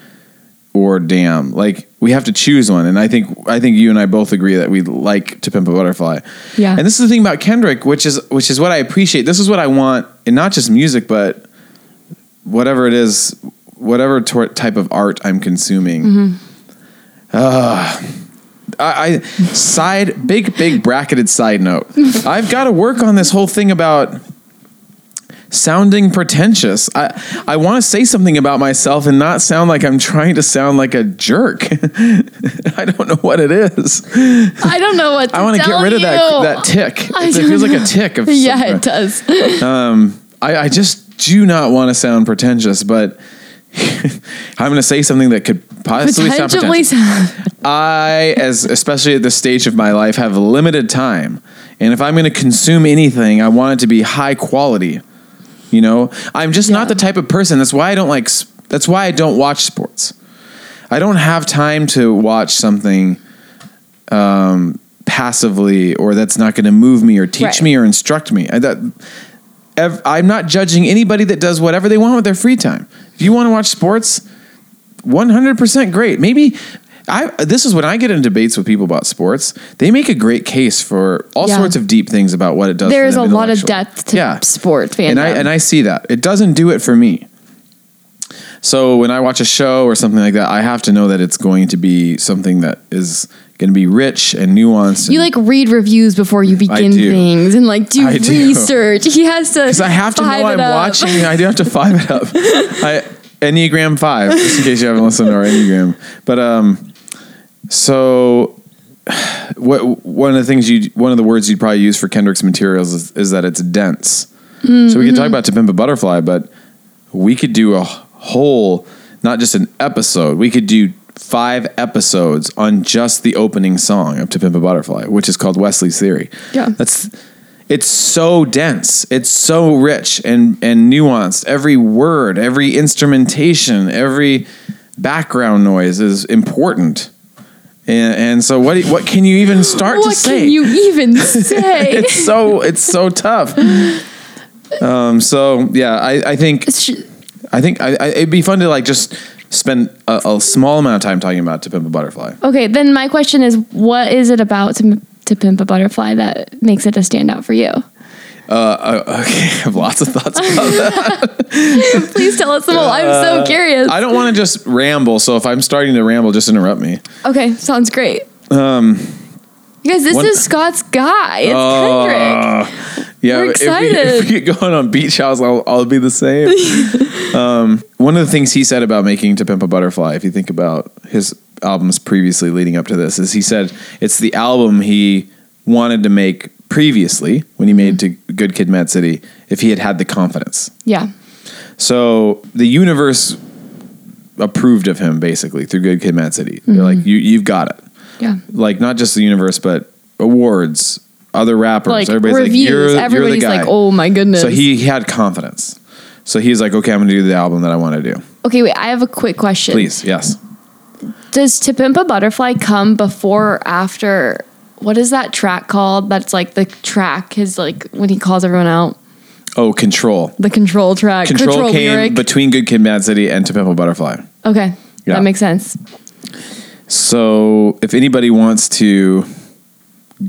or Damn. Like, we have to choose one. And I think I think you and I both agree that we like To Pimp a Butterfly. Yeah. And this is the thing about Kendrick, which is which is what I appreciate. This is what I want, and not just music, but whatever it is, whatever tor- type of art I'm consuming. Uh, I, I side big big bracketed side note. I've got to work on this whole thing about sounding pretentious. I I want to say something about myself and not sound like I'm trying to sound like a jerk. I don't know what it is. I don't know what I want to get rid of that that tick. It feels like a tick of Yeah, some- it does. Um, I, I just do not want to sound pretentious, but I'm going to say something that could possibly sound pretentious. I, as especially at this stage of my life, have limited time, and if I'm going to consume anything, I want it to be high quality. You know, I'm just not the type of person. That's why I don't like. That's why I don't watch sports. I don't have time to watch something um, passively, or that's not going to move me, or teach Right. me, or instruct me. I, that, ev- I'm not judging anybody that does whatever they want with their free time. If you want to watch sports, 100% great. Maybe I this is when I get in debates with people about sports. They make a great case for all Yeah. sorts of deep things about what it does. There's a lot of depth to Yeah. sport fandom. And I and I see that. It doesn't do it for me. So when I watch a show or something like that, I have to know that it's going to be something that is going to be rich and nuanced. you and- like read reviews before you begin things and like do do. research. He has to Because I have to know I'm up. watching. I do have to five it up. I, Enneagram five, just in case you haven't listened to our Enneagram. But um, so what one of the things you one of the words you'd probably use for Kendrick's materials is, is that it's dense. So we Mm-hmm. could talk about To Pimp a Butterfly, but we could do a whole, not just an episode. We could do five episodes on just the opening song of To Pimp a Butterfly, which is called Wesley's Theory. Yeah. That's it's so dense. It's so rich and and nuanced. Every word, every instrumentation, every background noise is important. And, and so what what can you even start What to say? What can you even say? it's so it's so tough. Um, so yeah, I, I think I think I, I, it'd be fun to like just spend a, a small amount of time talking about To Pimp a Butterfly. okay, then my question is, what is it about to, to pimp a butterfly that makes it a standout for you? Uh, uh, okay, I have lots of thoughts about that. Please tell us them all. I'm so curious. Uh, I don't want to just ramble, so if I'm starting to ramble, just interrupt me. okay, sounds great. Um, you guys, this one- is Scott's guy. It's Kendrick. Uh, yeah, We're if we- If we, excited. get going on beach house, I'll, I'll be the same. um, one of the things he said about making To Pimp a Butterfly, if you think about his albums previously leading up to this, is he said it's the album he wanted to make previously when he made mm-hmm. to Good Kid, Mad City if he had had the confidence. Yeah. So the universe approved of him basically through Good Kid, Mad City. They're like, mm-hmm. you, you've got it. Yeah. Like not just the universe, but awards, other rappers, Like everybody's reviews. like, you're, you're the Everybody's guy. like, oh my goodness. So he had confidence. So he's like, okay, I'm going to do the album that I want to do. okay, wait, I have a quick question. Please, yes. Does To Pimp a Butterfly come before or after? What is that track called? That's like the track, his like when he calls everyone out. Oh, Control. The control track. Control, came lyric. between Good Kid, Mad City and To Pimp a Butterfly. okay. Yeah. That makes sense. So if anybody wants to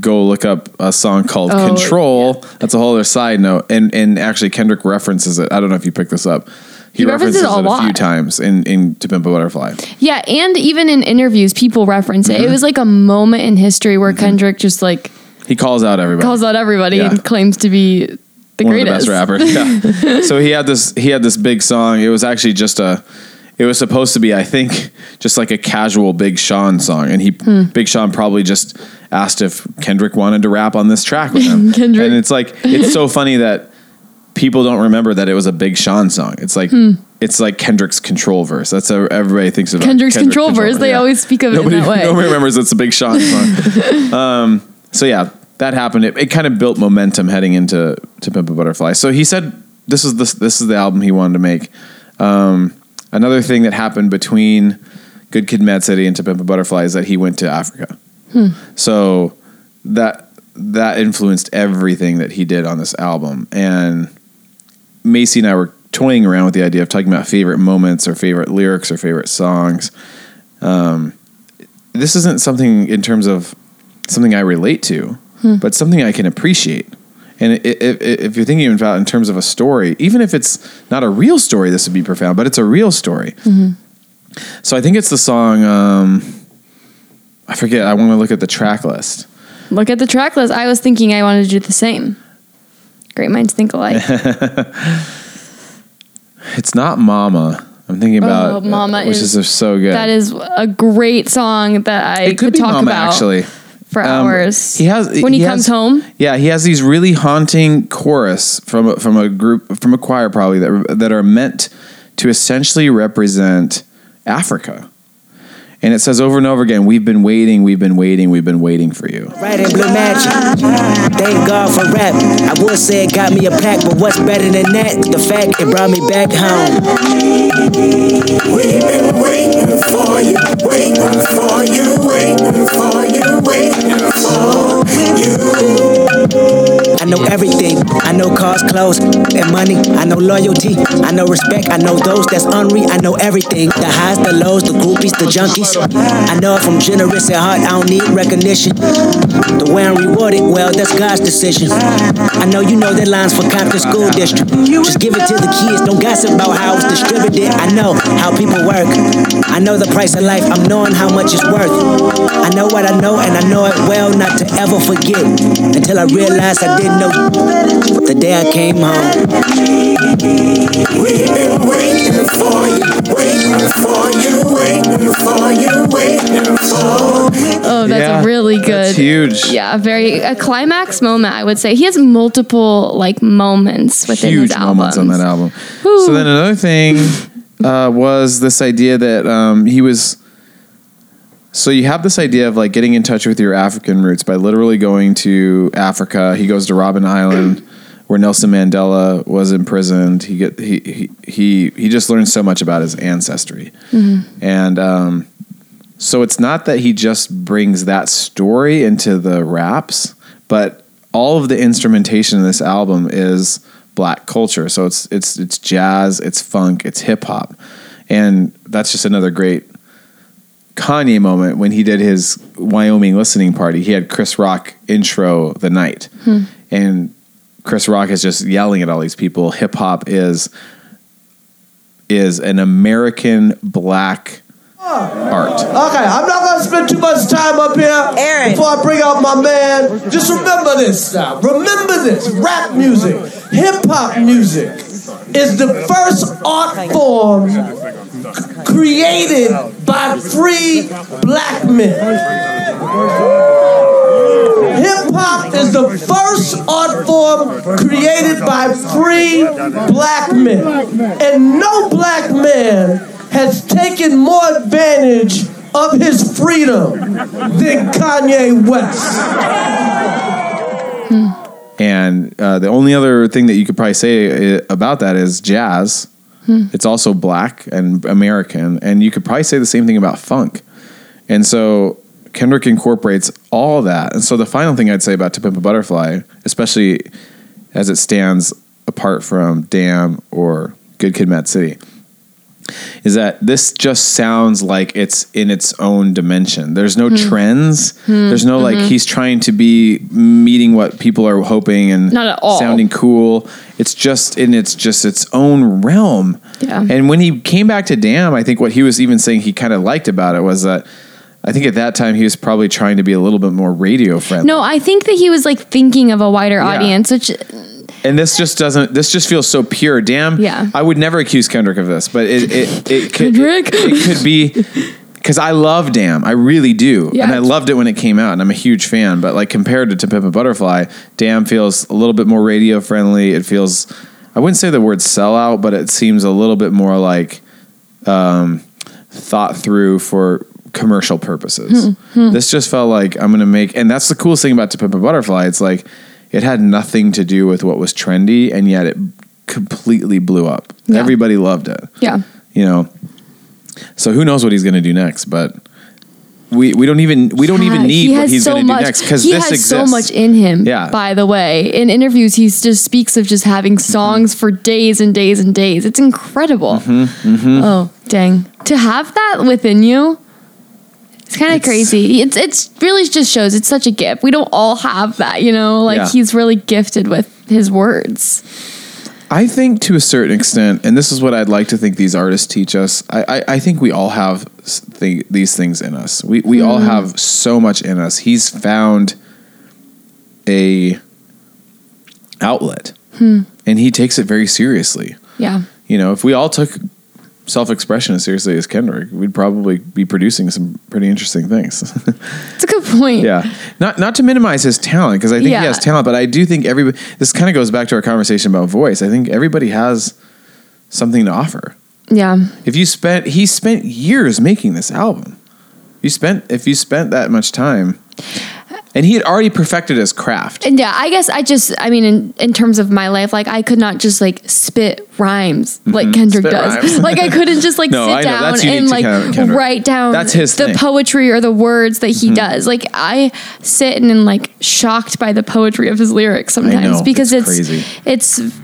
go look up a song called Oh, Control, that's a whole other side note. And and actually Kendrick references it. I don't know if you picked this up. He, He references references, it a it a few times in, in To Pimp a Butterfly. Yeah, and even in interviews, people reference Mm-hmm. it. It was like a moment in history where Kendrick just like He calls out everybody. calls out everybody Yeah. and claims to be the one greatest. the best rappers. Yeah. so he had this he had this big song. It was actually just a it was supposed to be, I think, just like a casual Big Sean song. And he Hmm. Big Sean probably just asked if Kendrick wanted to rap on this track with him. Kendrick. And it's like it's so funny that people don't remember that it was a Big Sean song. It's like it's like Kendrick's control verse. That's how everybody thinks of it. Hmm. Kendrick's Kendrick control verse. They yeah. always speak of Nobody, it in that way. nobody remembers it's a Big Sean song. um, so yeah, that happened. It, it kind of built momentum heading into to Pimp a Butterfly. So he said this is this this is the album he wanted to make. Um, another thing that happened between Good Kid, Mad City and To Pimp a Butterfly is that he went to Africa. So that that influenced everything that he did on this album. And Macy and I were toying around with the idea of talking about favorite moments or favorite lyrics or favorite songs. Um, this isn't something in terms of something I relate to, but something I can appreciate. And if you're thinking about in terms of a story, even if it's not a real story, this would be profound, but it's a real story. So I think it's the song. Um, I forget. I want to look at the track list. Look at the track list. I was thinking I wanted to do the same. Great minds think alike. It's not Mama. I'm thinking about Oh, Mama which is- is, so good. that is a great song that I could could talk Mama about actually. for Um, hours. He has when he, he comes has- home. Yeah, he has these really haunting chorus from a, from a group from a choir probably that that are meant to essentially represent Africa. And it says over and over again, "We've been waiting, we've been waiting, we've been waiting for you." And blue magic. Thank God for rap. I would say it got me a pack, but what's better than that? The fact it brought me back home. Money. I know loyalty. I know respect. I know those that's unreal. I know everything. The highs, the lows, the groupies, the junkies. I know if I'm generous at heart, I don't need recognition. The way I'm rewarded, well, that's God's decision. I know you know that lines for Compton School District. Just give it to the kids. Don't gossip about how it's distributed. I know how people work. I know the price of life. I'm knowing how much it's worth. I know what I know, and I know it well not to ever forget until I realized I didn't know the day I came home. We've been waiting for you, waiting for you, waiting for you, waiting for you. Oh, that's Yeah, really good. That's huge. Yeah, a very a climax moment. I would say he has multiple like moments within huge his albums. moments on that album. Whew. So then another thing uh, was this idea that um, he was. So you have this idea of like getting in touch with your African roots by literally going to Africa. He goes to Robben Island, where Nelson Mandela was imprisoned. He get he he he, he just learns so much about his ancestry, and um, so it's not that he just brings that story into the raps, but all of the instrumentation in this album is black culture. So it's it's it's jazz, it's funk, it's hip hop, and that's just another great Kanye moment when he did his Wyoming listening party. He had Chris Rock intro the night, and Chris Rock is just yelling at all these people. Hip hop is is an American black oh. art. Okay, I'm not gonna spend too much time up here Aaron. before I bring out my man. Just remember this now. Remember this. Rap music, hip hop music is the first art form c- created by free black men. Hip hop is the first art form created by free black men. And no black man has taken more advantage of his freedom than Kanye West. And uh, the only other thing that you could probably say uh, about that is jazz. It's also black and American, and you could probably say the same thing about funk. And so Kendrick incorporates all that. And so the final thing I'd say about To Pimp a Butterfly, especially as it stands apart from Damn or Good Kid, Mad City, is that this just sounds like it's in its own dimension. There's no hmm. trends. Hmm. There's no like mm-hmm. he's trying to be meeting what people are hoping and Not at all. sounding cool. It's just in its just its own realm. Yeah. And when he came back to Damn, I think what he was even saying he kind of liked about it was that I think at that time he was probably trying to be a little bit more radio friendly. No, I think that he was like thinking of a wider Yeah. audience, which And this just doesn't. This just feels so pure. Damn. Yeah. I would never accuse Kendrick of this, but it it it could Kendrick? it, it could be because I love Damn. I really do, Yeah. and I loved it when it came out, and I'm a huge fan. But like compared to To Pimp a Butterfly, Damn feels a little bit more radio friendly. It feels. I wouldn't say the word sellout, but it seems a little bit more like um, thought through for commercial purposes. This just felt like I'm going to make, and that's the coolest thing about To Pimp a Butterfly. It's like it had nothing to do with what was trendy, and yet it completely blew up. Yeah. Everybody loved it. yeah. You know, so who knows what he's going to do next? But we we don't even we don't even need he what he's so going to do next because he this has exists. so much in him. Yeah. By the way, in interviews, he just speaks of just having Mm-hmm. songs for days and days and days. It's incredible. Mm-hmm, Oh dang! To have that within you, it's kind of crazy. It's it's really just shows it's such a gift. We don't all have that, you know. Like Yeah. he's really gifted with his words. I think to a certain extent, and this is what I'd like to think these artists teach us. I, I, I think we all have th- these things in us. We we all hmm. have so much in us. He's found a outlet hmm. and he takes it very seriously. Yeah. You know, if we all took self-expression as seriously as Kendrick, we'd probably be producing some pretty interesting things. It's a good point. yeah, not not to minimize his talent because I think Yeah. he has talent, but I do think everybody. This kind of goes back to our conversation about voice. I think everybody has something to offer. Yeah. If you spent, he spent years making this album. You spent if you spent that much time, and he had already perfected his craft. And yeah, I guess I just, I mean, in, in terms of my life, like I could not just like spit rhymes like Kendrick Mm-hmm. Spit does. like I couldn't just like No, sit down and like Kendrick. write down That's his the thing. Mm-hmm. poetry or the words that he does. Like I sit and am like shocked by the poetry of his lyrics sometimes know. because It's it's it's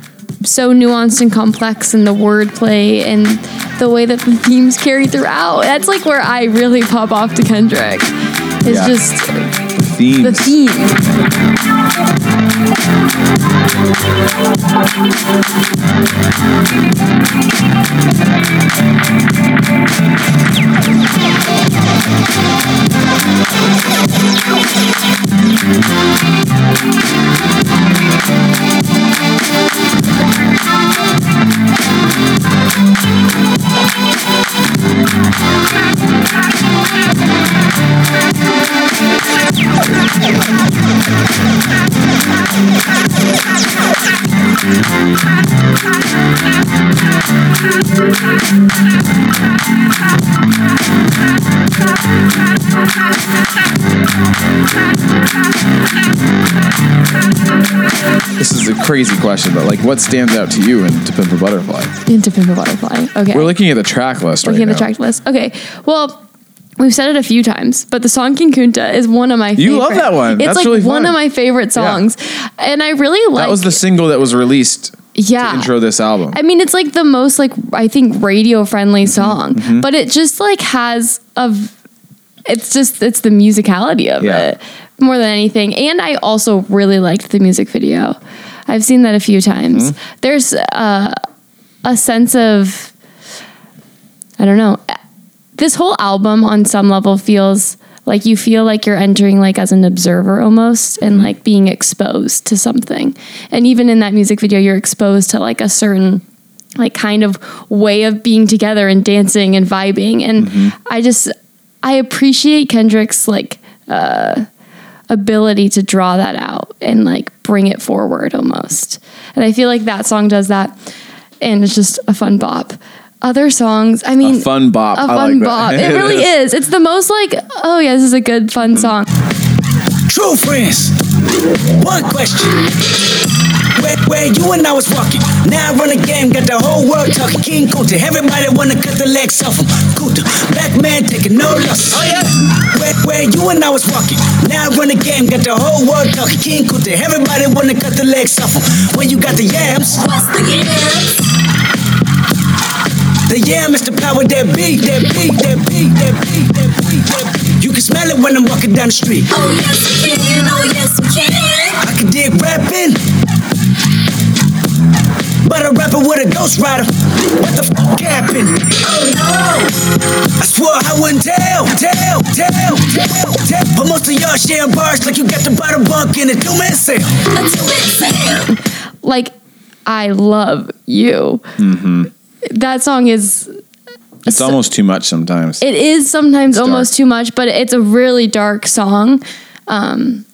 so nuanced and complex and the wordplay and the way that the themes carry throughout. That's like where I really pop off to Kendrick. It's Yeah. just Themes. the theme. This is a crazy question, but like, what stands out to you in To Pimp a Butterfly? Into Pimp a Butterfly. Okay. We're looking at the track list right looking now. at the track list. Okay. Well, we've said it a few times, but the song King Kunta is one of my favorite. You love that one. It's That's like really one fun. of my favorite songs. And I really like that was the single that was released yeah. to intro this album. I mean, it's like the most like I think radio friendly song, Mm-hmm. but it just like has a. It's just it's the musicality of Yeah. it more than anything, and I also really liked the music video. I've seen that a few times. Mm-hmm. There's uh, a sense of I don't know. This whole album on some level feels like you feel like you're entering like as an observer almost and like being exposed to something. And even in that music video you're exposed to like a certain like kind of way of being together and dancing and vibing and I just I appreciate Kendrick's like uh ability to draw that out and like bring it forward almost. And I feel like that song does that and it's just a fun bop. Other songs, I mean, a fun bop. a I fun like bop. that. It really is. It's the most like, oh yeah, this is a good fun mm-hmm. song. True friends. One question. Where, where you and I was walking. Now I run a game, got the whole world talking. King Kunta. Everybody wanna cut the legs off him. Kunta. Black man taking no loss. Oh yeah. Where, where you and I was walking. Now I run a game, got the whole world talking. King Kunta. Everybody wanna cut the legs off him. When you got the yams. What's the yams? The yam is the power that beat, that beat, that beat, that beat, that beat, that beat. You can smell it when I'm walking down the street. Oh yes we can, oh yes we can. I can dig rapping. But a rapper with a ghost rider. What the f happened? Oh no. I swore I wouldn't tell, tell, tell, tell, tell. But most of y'all sharing bars like you got the bottom bunk in a two man sale. Until it's Sam. Like, I love you. Mm-hmm. That song is It's almost too much sometimes. It is sometimes It's almost dark. too much, but it's a really dark song. Um,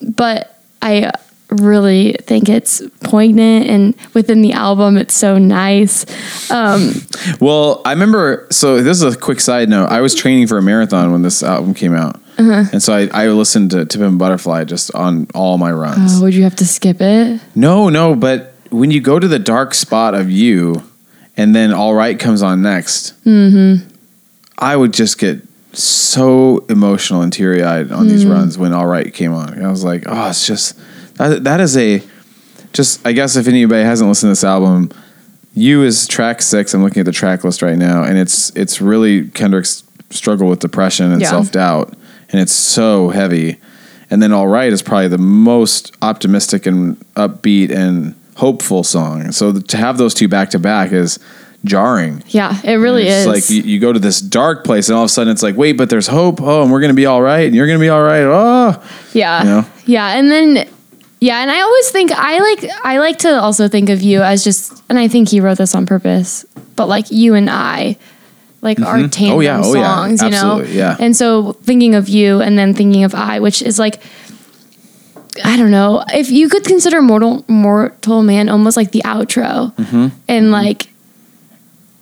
but I really think it's poignant, and within the album, it's so nice. Um, Well, I remember. So this is a quick side note. I was training for a marathon when this album came out, Uh-huh. and so I, I listened to Pimp a Butterfly just on all my runs. oh, would you have to skip it? No, no, but when you go to the dark spot of you, and then Alright comes on next, Mm-hmm. I would just get so emotional and teary eyed on Mm. these runs when Alright came on. I was like, oh, it's just that, that is a just. I guess if anybody hasn't listened to this album, you is track six. I'm looking at the track list right now, and it's it's really Kendrick's struggle with depression and Yeah. self doubt, and it's so heavy. And then Alright is probably the most optimistic and upbeat and hopeful song. So to have those two back to back is jarring. Yeah, it really it's is. like you, you go to this dark place, and all of a sudden it's like, wait, but there's hope. Oh, and we're gonna be all right, and you're gonna be all right. Oh, yeah, you know? yeah, and then Yeah, and I always think I like I like to also think of you as just and I think he wrote this on purpose, but like you and I like our tandem mm-hmm. Oh, yeah. Oh, yeah. songs, you know. Absolutely. Yeah. And so thinking of you and then thinking of I, which is like I don't know, if you could consider Mortal Mortal Man almost like the outro Mm-hmm. and like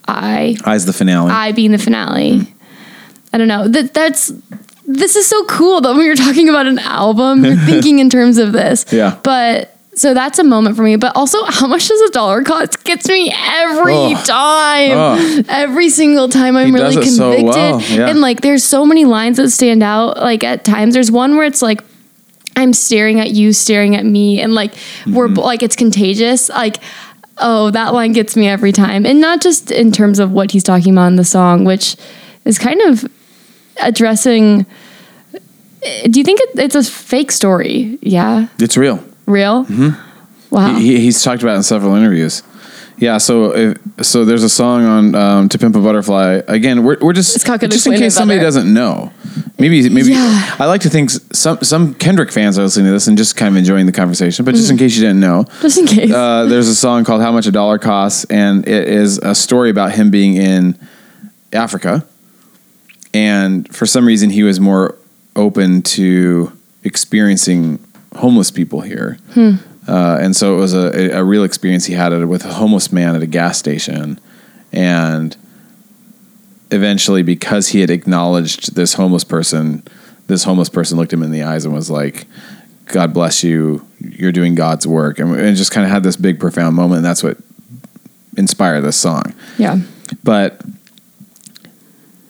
I Eyes the finale. I being the finale. I don't know. That that's this is so cool that when you're talking about an album, you're thinking in terms of this. Yeah. But so that's a moment for me. But also, how much does a dollar cost? Gets me every Oh. time. Oh. Every single time I'm He really it so convicted. well, yeah. And like there's so many lines that stand out. Like at times there's one where it's like I'm staring at you, staring at me, and like we're Mm-hmm. bo- like it's contagious. Like, oh, that line gets me every time, and not just in terms of what he's talking about in the song, which is kind of addressing. Do you think it, it's a fake story? Yeah, it's real. real. Wow. He, he's talked about it in several interviews. Yeah, so if, so there's a song on um, "To Pimp a Butterfly." Again, we're, we're just just in case somebody better. doesn't know. Maybe maybe Yeah. I like to think some some Kendrick fans are listening to this and just kind of enjoying the conversation. But just in case you didn't know, just in case. uh, there's a song called "How Much a Dollar Costs," and it is a story about him being in Africa, and for some reason he was more open to experiencing homeless people here. Uh, and so it was a, a real experience he had with a homeless man at a gas station. And eventually, because he had acknowledged this homeless person, this homeless person looked him in the eyes and was like, God bless you. You're doing God's work. And it just kind of had this big, profound moment. And that's what inspired this song. yeah. But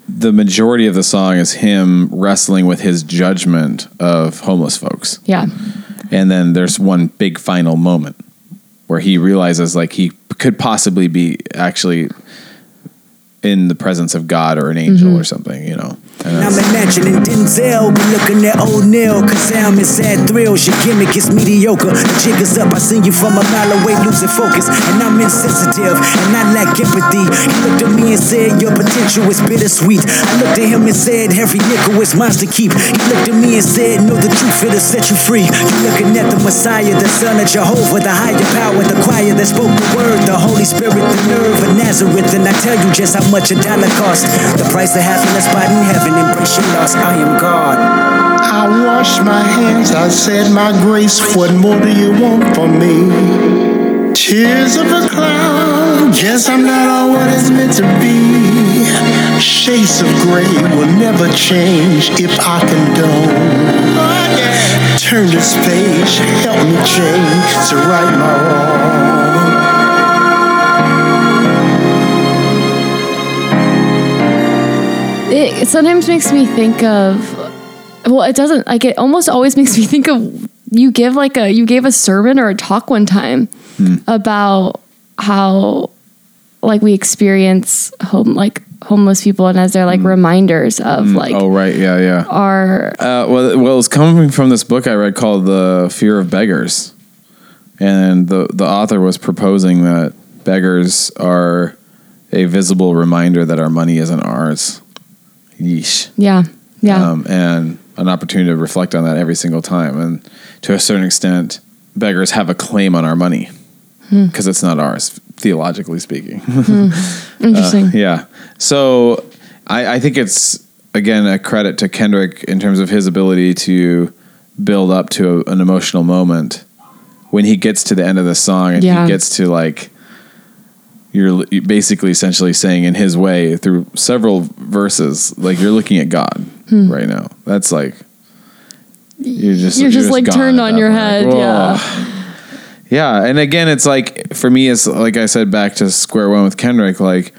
the majority of the song is him wrestling with his judgment of homeless folks. Yeah. And then there's one big final moment where he realizes like he could possibly be actually in the presence of God or an angel mm-hmm. or something, you know. And I'm imagining Denzel be looking at O'Neal Cause I'm in sad thrills, your gimmick is mediocre. The jig is up, I seen you from a mile away losing focus. And I'm insensitive, and I lack empathy. He looked at me and said, your potential is bittersweet. I looked at him and said, every nickel is mine to keep. He looked at me and said, know the truth, it'll set you free. You're looking at the Messiah, the son of Jehovah The higher power, the choir that spoke the word The Holy Spirit, the nerve of Nazareth. And I tell you just how much a dollar costs. The price of a spot in heaven Embrace your loss, I am God I washed my hands, I said my grace. What more do you want from me? Tears of a clown, guess I'm not all what it's meant to be. Shades of gray will never change if I condone. Turn this page, help me change to right my wrong. It sometimes makes me think of well it doesn't like it almost always makes me think of you give like a you gave a sermon or a talk one time hmm. about how like we experience home like homeless people and as they're like hmm. reminders of hmm. like oh, right. Yeah, yeah. our Uh, well, well, it's coming from this book I read called "The Fear of Beggars," and the the author was proposing that beggars are a visible reminder that our money isn't ours. Yeesh. yeah yeah Um, and an opportunity to reflect on that every single time. And to a certain extent, beggars have a claim on our money hmm. because it's not ours, theologically speaking. Hmm. Uh, interesting Yeah. So I, I think it's again a credit to Kendrick in terms of his ability to build up to a, an emotional moment when he gets to the end of the song and Yeah. he gets to like you're basically essentially saying in his way through several verses like you're looking at God Hmm. right now. That's like you're just You're just, like, turned on your point. head, Like, yeah. Yeah, and again, it's like for me, it's like I said back to square one with Kendrick. Like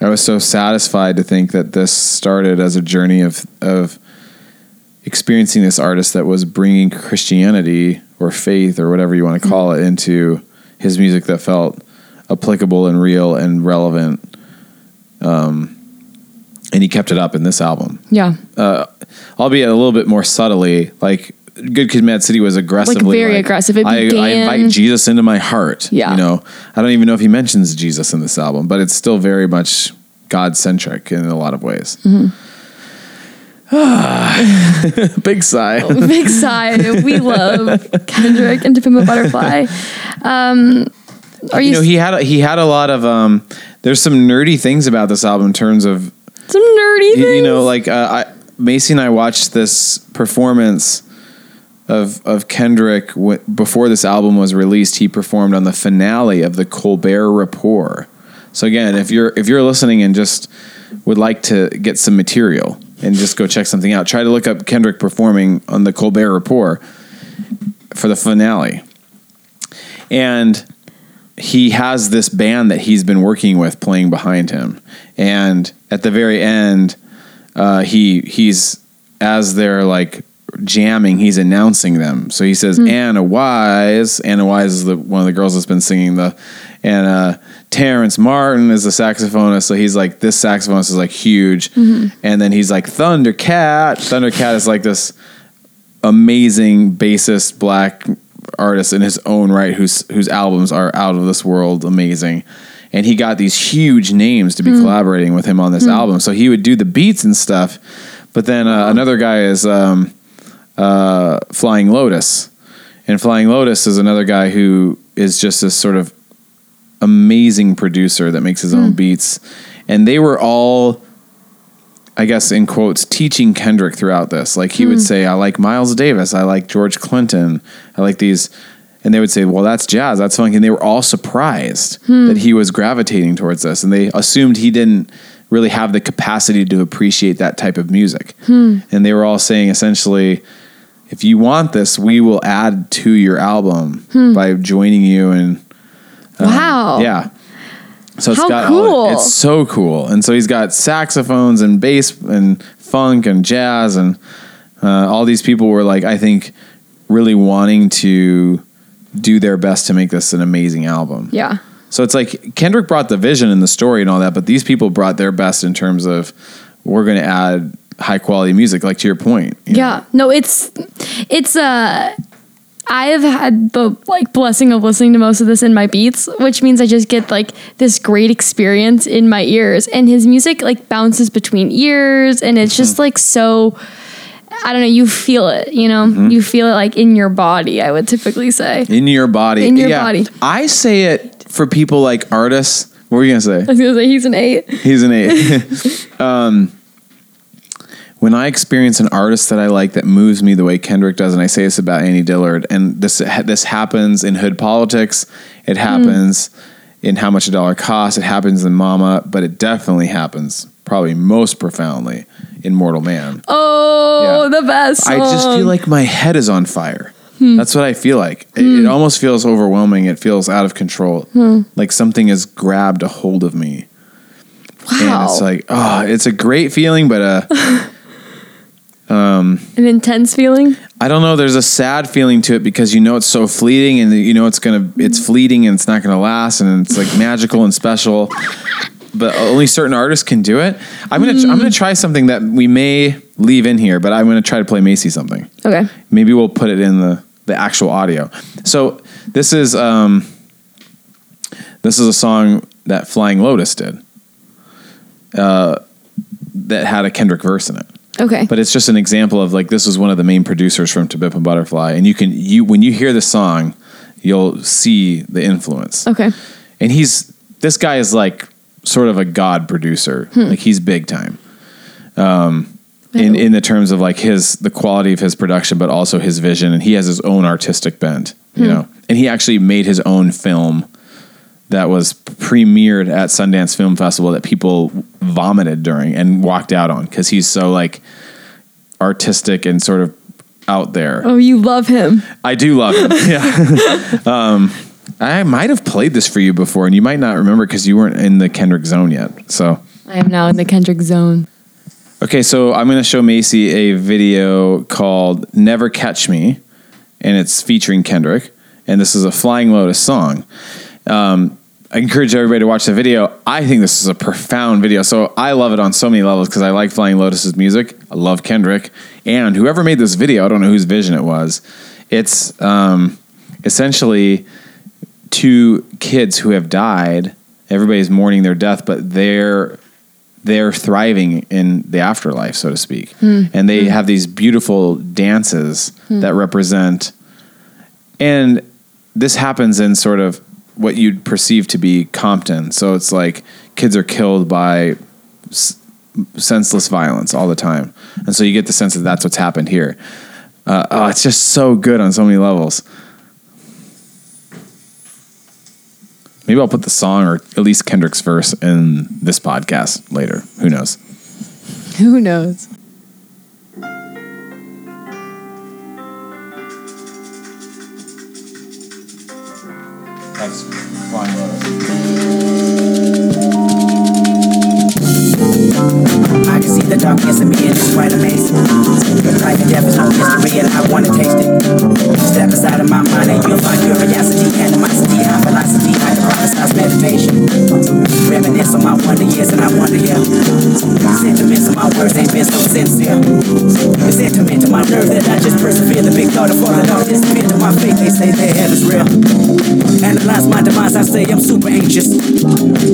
I was so satisfied to think that this started as a journey of of experiencing this artist that was bringing Christianity or faith or whatever you want to call it into his music that felt applicable and real and relevant. Um, and he kept it up in this album, yeah albeit a little bit more subtly. Like Good Kid, Mad City was aggressively very aggressive. It I, I invite Jesus into my heart. Yeah. you know, I don't even know if he mentions Jesus in this album, but it's still very much God centric in a lot of ways. Mm-hmm. Big sigh. Big sigh. We love Kendrick and To Pimp a Butterfly. Um, are you, You know, he had a, he had a lot of um. There's some nerdy things about this album in terms of some nerdy you, things? you know like uh, I, Macy and I watched this performance of of Kendrick w- before this album was released. He performed on the finale of the Colbert Report. So again, if you're if you're listening and just would like to get some material and just go check something out, try to look up Kendrick performing on the Colbert Report for the finale. And he has this band that he's been working with playing behind him, and at the very end, uh, he he's as they're like jamming, he's announcing them. So he says, "Anna Wise." Anna Wise is the one of the girls that's been singing the, and uh, Terrace Martin is the saxophonist. So he's like this saxophonist is like huge, and then he's like Thundercat. Thundercat is like this amazing bassist black artist in his own right whose whose albums are out of this world amazing. And he got these huge names to be collaborating with him on this album. So he would do the beats and stuff. But then uh, another guy is um, uh, flying lotus. And flying lotus is another guy who is just this sort of amazing producer that makes his own beats. And they were all I guess in quotes, teaching Kendrick throughout this. Like he would hmm. say, I like Miles Davis, I like George Clinton, I like these. And they would say, Well, that's jazz, that's funk. And they were all surprised hmm. that he was gravitating towards this. And they assumed he didn't really have the capacity to appreciate that type of music. Hmm. And they were all saying essentially, if you want this, we will add to your album by joining you and uh, wow. yeah. So it's How got cool. all, it's so cool. And so he's got saxophones and bass and funk and jazz and uh, all these people were like I think really wanting to do their best to make this an amazing album. Yeah. So it's like Kendrick brought the vision and the story and all that, but these people brought their best in terms of we're going to add high quality music like to your point. you know? Yeah. No, it's it's uh I have had the like blessing of listening to most of this in my beats, which means I just get like this great experience in my ears. And his music like bounces between ears and it's just like so I don't know, you feel it, you know? You feel it like in your body, I would typically say. In your body. In your Yeah. body. I say it for people like artists. What were you going to say? I was gonna say he's an eight. He's an eight. um, when I experience an artist that I like that moves me the way Kendrick does, and I say this about Annie Dillard, and this this happens in hood politics, it happens in how much a dollar costs, it happens in Mama, but it definitely happens probably most profoundly in Mortal Man. Oh, Yeah. the best. I just feel like my head is on fire. Hmm. That's what I feel like. It, it almost feels overwhelming. It feels out of control. Hmm. Like something has grabbed a hold of me. And wow. it's like, oh, it's a great feeling, but uh, an intense feeling. I don't know. There's a sad feeling to it because you know it's so fleeting, and you know it's gonna, it's fleeting, and it's not gonna last, and it's like magical and special. But only certain artists can do it. I'm gonna, I'm gonna try something that we may leave in here, but I'm gonna try to play Macy something. Okay. Maybe we'll put it in the the actual audio. So this is um, this is a song that Flying Lotus did. Uh, that had a Kendrick verse in it. Okay. But it's just an example of like this was one of the main producers from Pimp Butterfly, and you can you when you hear the song, you'll see the influence. okay. And he's this guy is like sort of a god producer, like he's big time. Um, in in the terms of like his the quality of his production, but also his vision, and he has his own artistic bent, you know. And he actually made his own film that was premiered at Sundance Film Festival that people vomited during and walked out on because he's so like artistic and sort of out there. Oh, you love him. I do love him. Yeah. um, I might have played this for you before, and you might not remember because you weren't in the Kendrick zone yet. So, I am now in the Kendrick zone. okay, so I'm going to show Macy a video called "Never Catch Me," and it's featuring Kendrick, and this is a Flying Lotus song. Um, I encourage everybody to watch the video. I think this is a profound video. So I love it on so many levels because I like Flying Lotus's music. I love Kendrick. And whoever made this video, I don't know whose vision it was. It's um, essentially two kids who have died. Everybody's mourning their death, but they're they're thriving in the afterlife, so to speak. And they have these beautiful dances that represent, and this happens in sort of what you'd perceive to be Compton. So it's like kids are killed by s- senseless violence all the time. And so you get the sense that that's what's happened here. Uh, oh, it's just so good on so many levels. Maybe I'll put the song or at least Kendrick's verse in this podcast later. Who knows? Who knows? That's can see the darkness in me and it's quite amazing. Life and death is no mystery and I wanna taste it. Step aside of my mind and you'll find curiosity, animosity, high velocity, high process meditation. Reminisce on my wonder years and I wonder, yeah. Sentiments of my words ain't been so sincere. The sentiment to my nerve that I just persevere. The big thought of falling off disappear to my faith. They say their hell is real. Analyze my demise, I say I'm super anxious.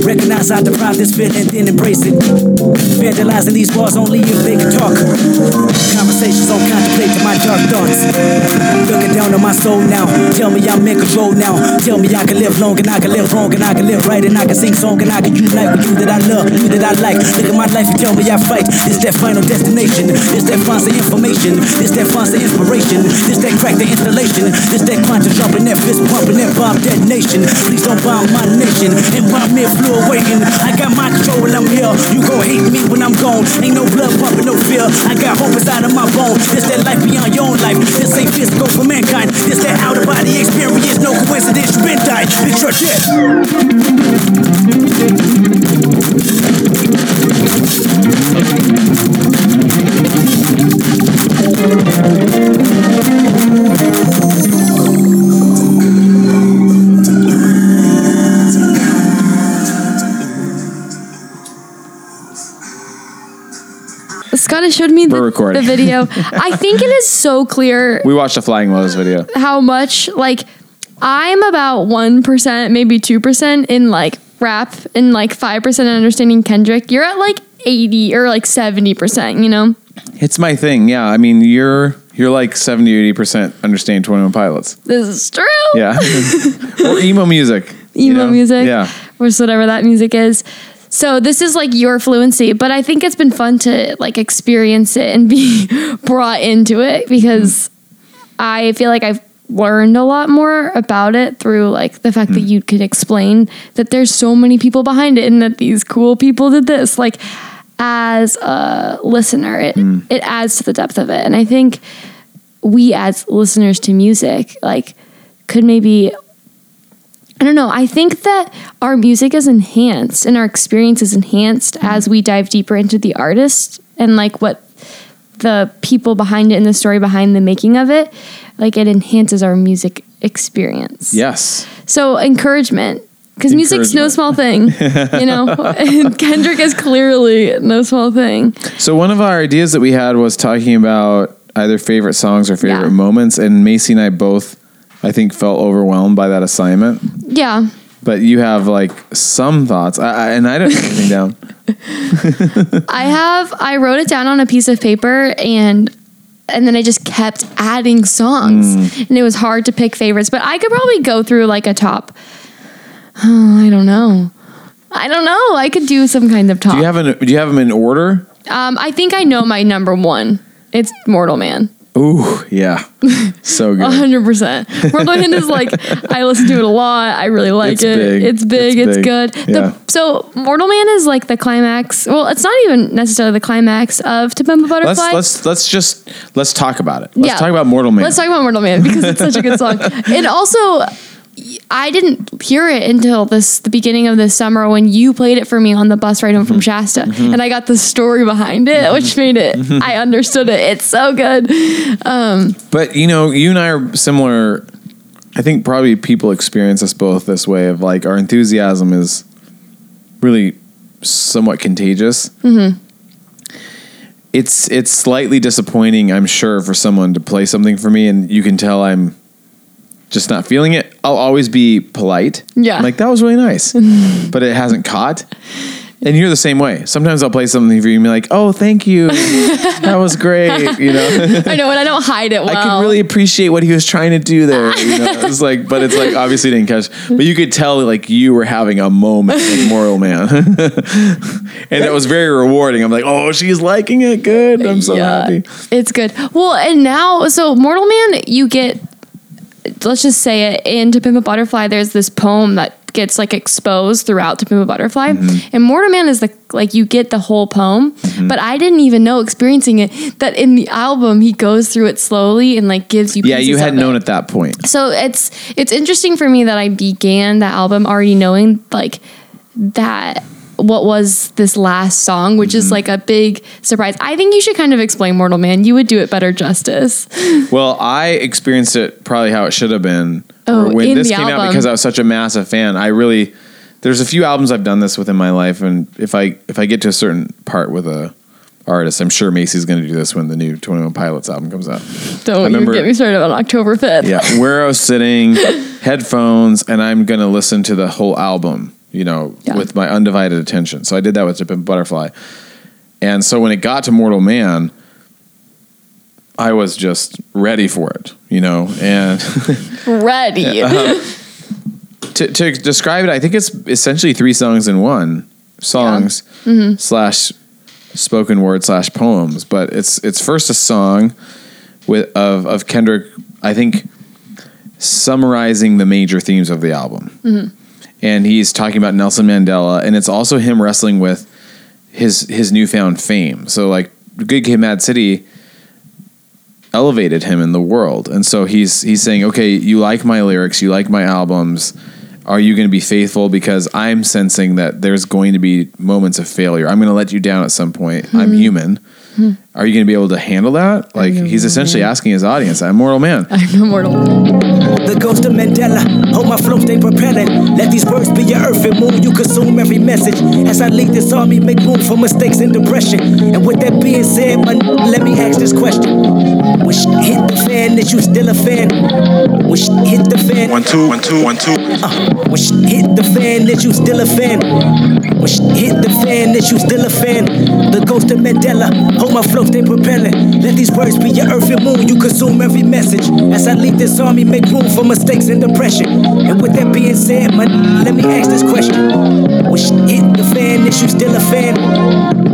Recognize I deprive this feeling, then embrace it. Vandalizing these walls only if they can talk. Conversations on contemplate to my dark thoughts. Looking down on my soul now. Tell me I'm in control now. Tell me I can live long and I can live wrong and I can live right and I can sing song and I can unite with you that I love, you that I like. Look at my life and tell me I fight. It's that final destination. It's that fancy information. It's that fancy inspiration. It's that crack the installation. It's that quantum jumping, that fist pumping, that bomb detonation. Please don't bomb my nation and bomb me flew waiting. I got my control I'm here. You gon' hate me when I'm gone. Ain't no blood pumping, no fear. I got hope inside of my bones. This that life beyond your own life. This ain't physical for mankind. This that out of body experience. No coincidence. You been died. It's your death. Scott showed me We're the, recording. the video. I think it is so clear We watched a Flying Lotus video. how much like I'm about one percent, maybe two percent in like rap and like five percent in understanding Kendrick. You're at like eighty or like seventy percent. You know, It's my thing. Yeah. I mean, you're you're like 70 80% understanding 21 Pilots. this is true. Yeah. or emo music. emo you know? music, Yeah. or whatever that music is. So this is like your fluency, but I think it's been fun to like experience it and be brought into it because I feel like I've learned a lot more about it through like the fact that hmm. you could explain that there's so many people behind it and that these cool people did this. Like as a listener, it hmm. it adds to the depth of it. And I think we as listeners to music like could maybe I don't know. I think that our music is enhanced and our experience is enhanced mm-hmm. as we dive deeper into the artist and like what the people behind it and the story behind the making of it. Like it enhances our music experience. Yes. So encouragement. Because music's no small thing, you know. Kendrick is clearly no small thing. So one of our ideas that we had was talking about either favorite songs or favorite Yeah. moments, and Macy and I both, I think, felt overwhelmed by that assignment. Yeah, But you have like some thoughts, I, I, and I didn't write anything down. I have. I wrote it down on a piece of paper and. And then I just kept adding songs, and it was hard to pick favorites. But I could probably go through like a top. Oh, I don't know. I don't know. I could do some kind of top. Do you have an, Do you have them in order? um, I think I know my number one. It's Mortal Man. Ooh, yeah, so good. hundred percent. Mortal Man is like I listen to it a lot. I really like It's it. big. It's big. It's It's, big. good. Yeah. The, so Mortal Man is like the climax. Well, it's not even necessarily the climax of To Pimp a Butterfly. Let's let's let's just let's talk about it. Let's Yeah. talk about Mortal Man. Let's talk about Mortal Man because it's such a good song. And also, I didn't hear it until this the beginning of this summer when you played it for me on the bus ride home Mm-hmm. from Shasta, and I got the story behind it, which made it. Mm-hmm. I understood it. It's so good. But you know, you and I are similar. I think probably people experience us both this way of like our enthusiasm is really somewhat contagious. Mm-hmm. It's it's slightly disappointing, I'm sure, for someone to play something for me, and you can tell I'm just not feeling it. I'll always be polite. Yeah. like that was really nice, but it hasn't caught. And you're the same way. Sometimes I'll play something for you and be like, "Oh, thank you, that was great." You know, I know, and I don't hide it well. I can really appreciate what he was trying to do there. You know, it's like, but it's like obviously didn't catch, but you could tell like you were having a moment with Mortal Man, and it was very rewarding. I'm like, "Oh, she's liking it. Good. I'm so happy." It's good. Well, and now, so Mortal Man, you get, let's just say it, in To Pimp a Butterfly, there's this poem that gets like exposed throughout To Pimp a Butterfly. Mm-hmm. And Mortal Man is the, like, you get the whole poem, but I didn't even know experiencing it that in the album, he goes through it slowly and like gives you Yeah, you had known it. at that point. So it's it's interesting for me that I began the album already knowing like that what was this last song, which Mm-hmm. is like a big surprise. I think you should kind of explain Mortal Man. You would do it better justice. Well, I experienced it probably how it should have been. Oh, when this came out because I was such a massive fan. I really there's a few albums I've done this with in my life, and if I if I get to a certain part with a artist, I'm sure Macy's going to do this when the new Twenty One Pilots album comes out. Don't remember- you get me started on October 5th. Yeah, where I was sitting, headphones, and I'm going to listen to the whole album. You know, Yeah. with my undivided attention. So I did that with Butterfly, and so when it got to Mortal Man. I was just ready for it, you know, and Ready. Uh-huh. to, to describe it, I think it's essentially three songs in one songs slash spoken word slash poems. But it's it's first a song with of of Kendrick. I think summarizing the major themes of the album, and he's talking about Nelson Mandela, and it's also him wrestling with his his newfound fame. So like Good Kid, Mad City elevated him in the world. And so he's he's saying, "Okay, you like my lyrics, you like my albums. Are you going to be faithful because I'm sensing that there's going to be moments of failure. I'm going to let you down at some point. I'm hmm. human. Hmm. Are you going to be able to handle that?" Like he's essentially asking his audience, "I'm mortal man." I'm immortal. The ghost of Mandela, hold my flow, stay propelling. Let these words be your earth and moon. You consume every message. As I lead this army, make room for mistakes and depression. And with that being said, my let me ask this question: When hit the fan, is you still a fan? When hit the fan, One, two, one, two, one, two. uh, when hit the fan, is you still a fan? When hit the fan, is you still a fan? The ghost of Mandela, hold my flow, stay propelling. Let these words be your earth and moon. You consume every message. As I lead this army, make room for mistakes and depression. And with that being said, my let me ask this question: When hit the fan, is you still a fan?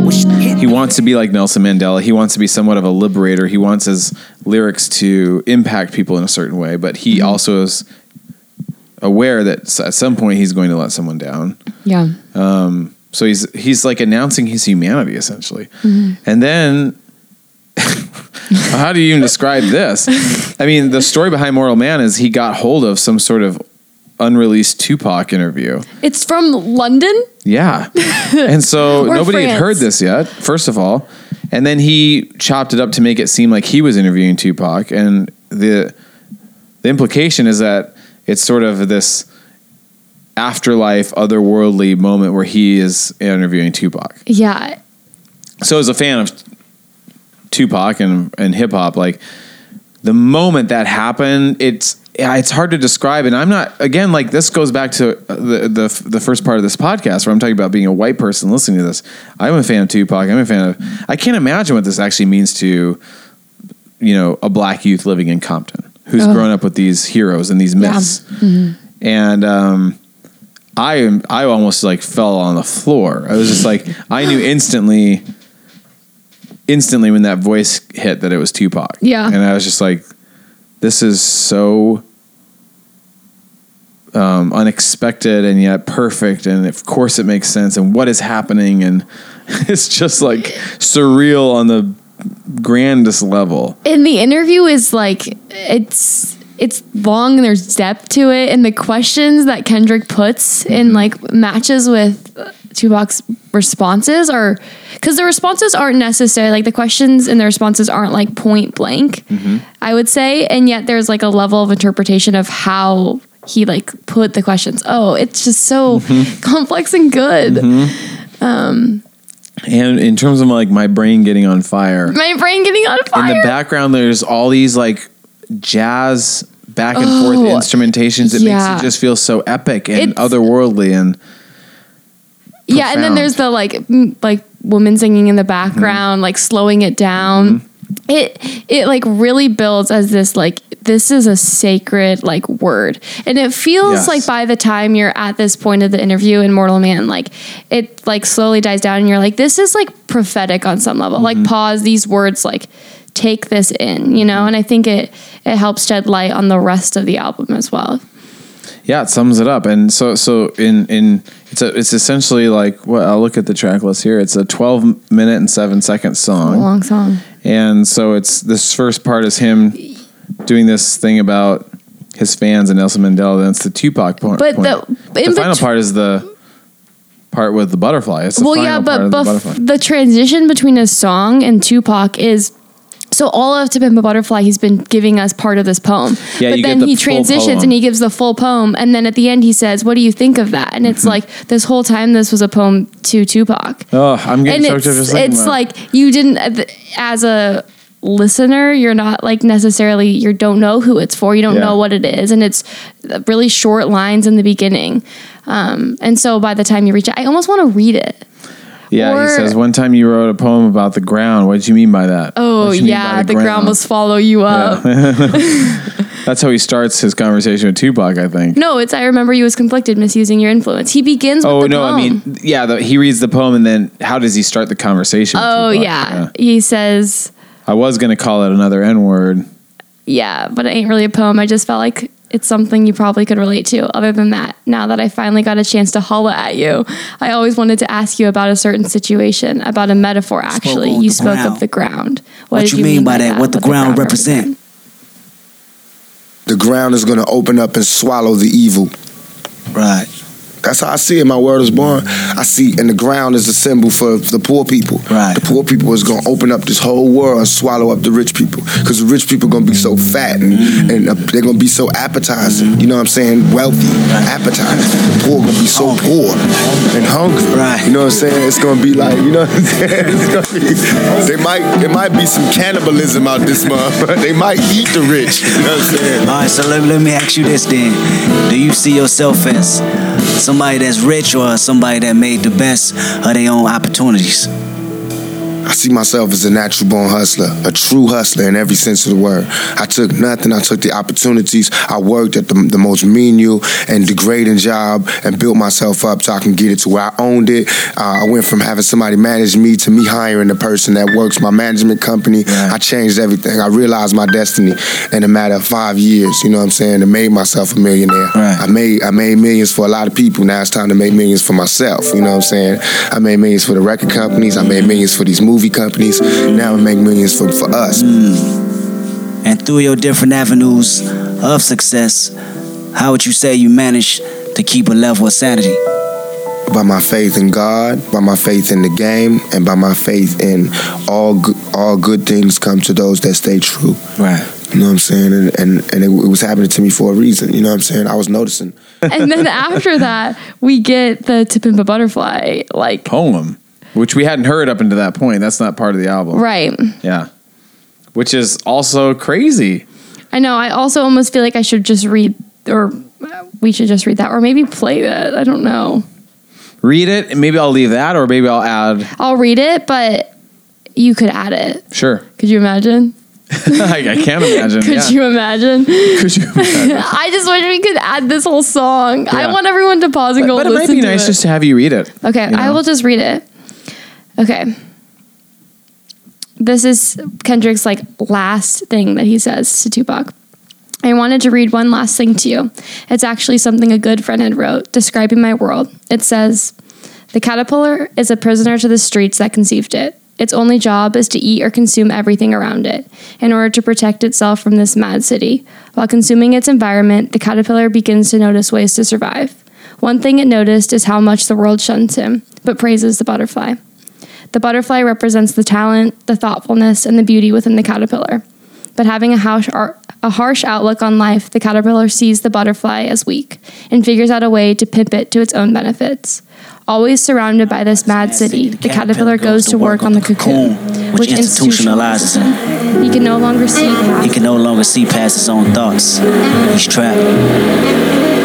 When hit He wants to be like Nelson Mandela. He wants to be somewhat of a liberator. He wants his lyrics to impact people in a certain way, but he mm-hmm. also is aware that at some point he's going to let someone down. Yeah. Um, so he's he's like announcing his humanity essentially. Mm-hmm. And then how do you even describe this? I mean, the story behind Mortal Man is he got hold of some sort of unreleased Tupac interview. It's from London. Yeah. And so nobody had heard this yet, first of all. And then he chopped it up to make it seem like he was interviewing Tupac. And the the implication is that it's sort of this afterlife, otherworldly moment where he is interviewing Tupac. Yeah. So as a fan of Tupac and, and hip hop, like the moment that happened, it's it's hard to describe. And I'm not again like this goes back to the the the first part of this podcast where I'm talking about being a white person listening to this. I'm a fan of Tupac. I'm a fan of. I can't imagine what this actually means to you know a black youth living in Compton who's grown up with these heroes and these myths. And um, I I almost like fell on the floor. I was just like I knew instantly instantly when that voice hit that it was Tupac. Yeah. And I was just like this is so um, unexpected and yet perfect and of course it makes sense and what is happening and it's just like surreal on the grandest level. And the interview is like it's it's long and there's depth to it and the questions that Kendrick puts in like matches with Tupac's responses are because the responses aren't necessary like the questions and the responses aren't like point blank mm-hmm. I would say and yet there's like a level of interpretation of how he like put the questions. Oh it's just so mm-hmm. complex and good. Mm-hmm. Um, and in terms of like my brain getting on fire, my brain getting on fire in the background there's all these like jazz back and Oh, forth instrumentations it yeah. makes it just feel so epic and It's- otherworldly and Yeah, and then there's the like m- like woman singing in the background, mm-hmm. like slowing it down. Mm-hmm. It it like really builds as this like this is a sacred like word. And it feels Yes. like by the time you're at this point of the interview in Mortal Man, like it like slowly dies down and you're like, this is like prophetic on some level. Like mm-hmm. pause these words like take this in, you know? And I think it it helps shed light on the rest of the album as well. Yeah, it sums it up. And so so in in it's a, it's essentially like well, I'll look at the track list here. It's a 12 minute and 7 second A song. long song. And so it's this first part is him doing this thing about his fans and Nelson Mandela. Then it's the Tupac point. But the- the final bet- part is the part with the butterfly. Well, yeah, but the bef- the transition between a song and Tupac is so all of To Pimp a Butterfly. He's been giving us part of this poem, Yeah, but then the he transitions and he gives the full poem, and then at the end he says, "What do you think of that?" And it's Mm-hmm. like this whole time this was a poem to Tupac, Oh, I'm getting and choked up it's just it's about like you didn't as a listener you're not like necessarily you don't know who it's for you don't Yeah. know what it is and it's really short lines in the beginning um, and so by the time you reach it i almost want to read it Yeah, Or- he says one time you wrote a poem about the ground. What did you mean by that? Oh What'd you mean yeah, by the ground must follow you up. That's how he starts his conversation with Tupac, I think. No, it's I remember you was conflicted, misusing your influence. He begins with Oh the no, I mean, yeah, the, he reads the poem and then how does he start the conversation? with oh Tupac? yeah. he says, I was gonna call it another N word. yeah, but it ain't really a poem. I just felt like it's something you probably could relate to. Other than that, now that I finally got a chance to holla at you, I always wanted to ask you about a certain situation, about a metaphor. Actually, on you spoke ground. of the ground. What, did you mean by that? What the ground represent? The ground is going to open up and swallow the evil. Right. That's how I see it. My word is born. I see, and the ground is a symbol for the poor people. Right. The poor people is gonna open up this whole world and swallow up the rich people, because the rich people gonna be so fat and, and uh, they're gonna be so appetizing. You know what I'm saying? Wealthy, appetizing. The poor gonna be so poor and hungry. Right. You know what I'm saying? It's gonna be like, you know what I'm saying? Be, they might, there might be some cannibalism out this month. They might eat the rich. You know what I'm saying? All right, so let, let me ask you this then. Do you see yourself as somebody that's rich or somebody that made the best of their own opportunities? I see myself as a natural born hustler, a true hustler in every sense of the word. I took nothing, I took the opportunities. I worked at the, the most menial and degrading job and built myself up so I can get it to where I owned it. Uh, I went from having somebody manage me to me hiring the person that works my management company. I changed everything. I realized my destiny in a matter of five years, you know what I'm saying, and made myself a millionaire. Right. I made I made millions for a lot of people. Now it's time to make millions for myself, you know what I'm saying? I made millions for the record companies, I made millions for these movie companies. Now I make millions for, for us. Hmm. And through your different avenues of success, how would you say you managed to keep a level of sanity? By my faith in God, by my faith in the game, and by my faith in all good, all good things come to those that stay true. Right. You know what I'm saying? And and, and it, it was happening to me for a reason. You know what I'm saying? I was noticing. and then after that, we get the To Pimp Butterfly, like Poem, which we hadn't heard up until that point. That's not part of the album. right. Yeah. Which is also crazy. I know. I also almost feel like I should just read, or we should just read that, or maybe play that. I don't know. Read it, and maybe I'll leave that, or maybe I'll add. I'll read it, but you could add it. Sure. Could you imagine? I, I can't imagine. Could yeah. you imagine? Could you imagine? I just wish we could add this whole song. I want everyone to pause and But, go but it might be nice it. just to have you read it. Okay, you I will just read it. Okay. This is Kendrick's like last thing that he says to Tupac. I wanted to read one last thing to you. It's actually something a good friend had wrote describing my world. It says, "The caterpillar is a prisoner to the streets that conceived it. Its only job is to eat or consume everything around it in order to protect itself from this mad city. While consuming its environment, the caterpillar begins to notice ways to survive. One thing it noticed is how much the world shuns him, but praises the butterfly. The butterfly represents the talent, the thoughtfulness, and the beauty within the caterpillar. But having a harsh, a harsh outlook on life, the caterpillar sees the butterfly as weak and figures out a way to pimp it to its own benefits. Always surrounded by this mad city, the caterpillar goes to work on the cocoon. which institutionalizes him. He can no longer see past. He can no longer see past his own thoughts. He's trapped.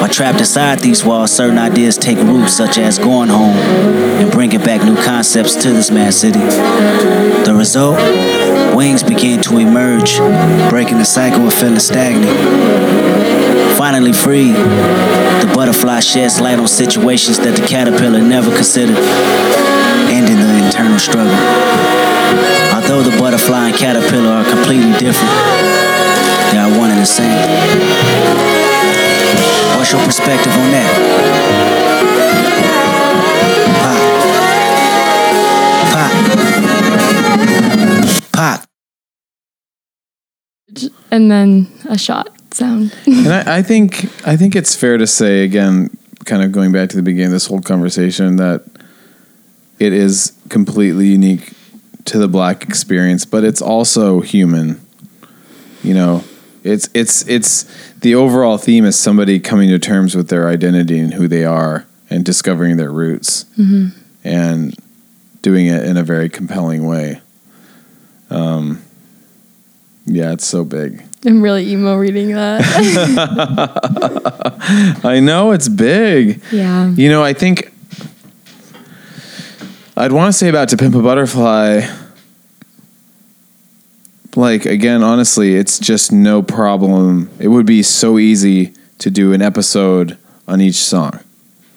While trapped inside these walls, certain ideas take root, such as going home and bringing back new concepts to this mad city. The result? Wings begin to emerge, breaking the cycle of feeling stagnant. Finally free, butterfly sheds light on situations that the caterpillar never considered, ending the internal struggle. Although the butterfly and caterpillar are completely different, they are one and the same. What's your perspective on that? Pop. Pop. Pop. and then a shot sound. and I, I think I think it's fair to say again, kind of going back to the beginning of this whole conversation, that it is completely unique to the black experience, but it's also human. You know, it's it's it's the overall theme is somebody coming to terms with their identity and who they are and discovering their roots and doing it in a very compelling way. Um, yeah, it's so big. I'm really emo reading that. I know it's big. yeah. You know, I think I'd want to say about To Pimp a Butterfly. Like again, honestly, it's just no problem. It would be so easy to do an episode on each song.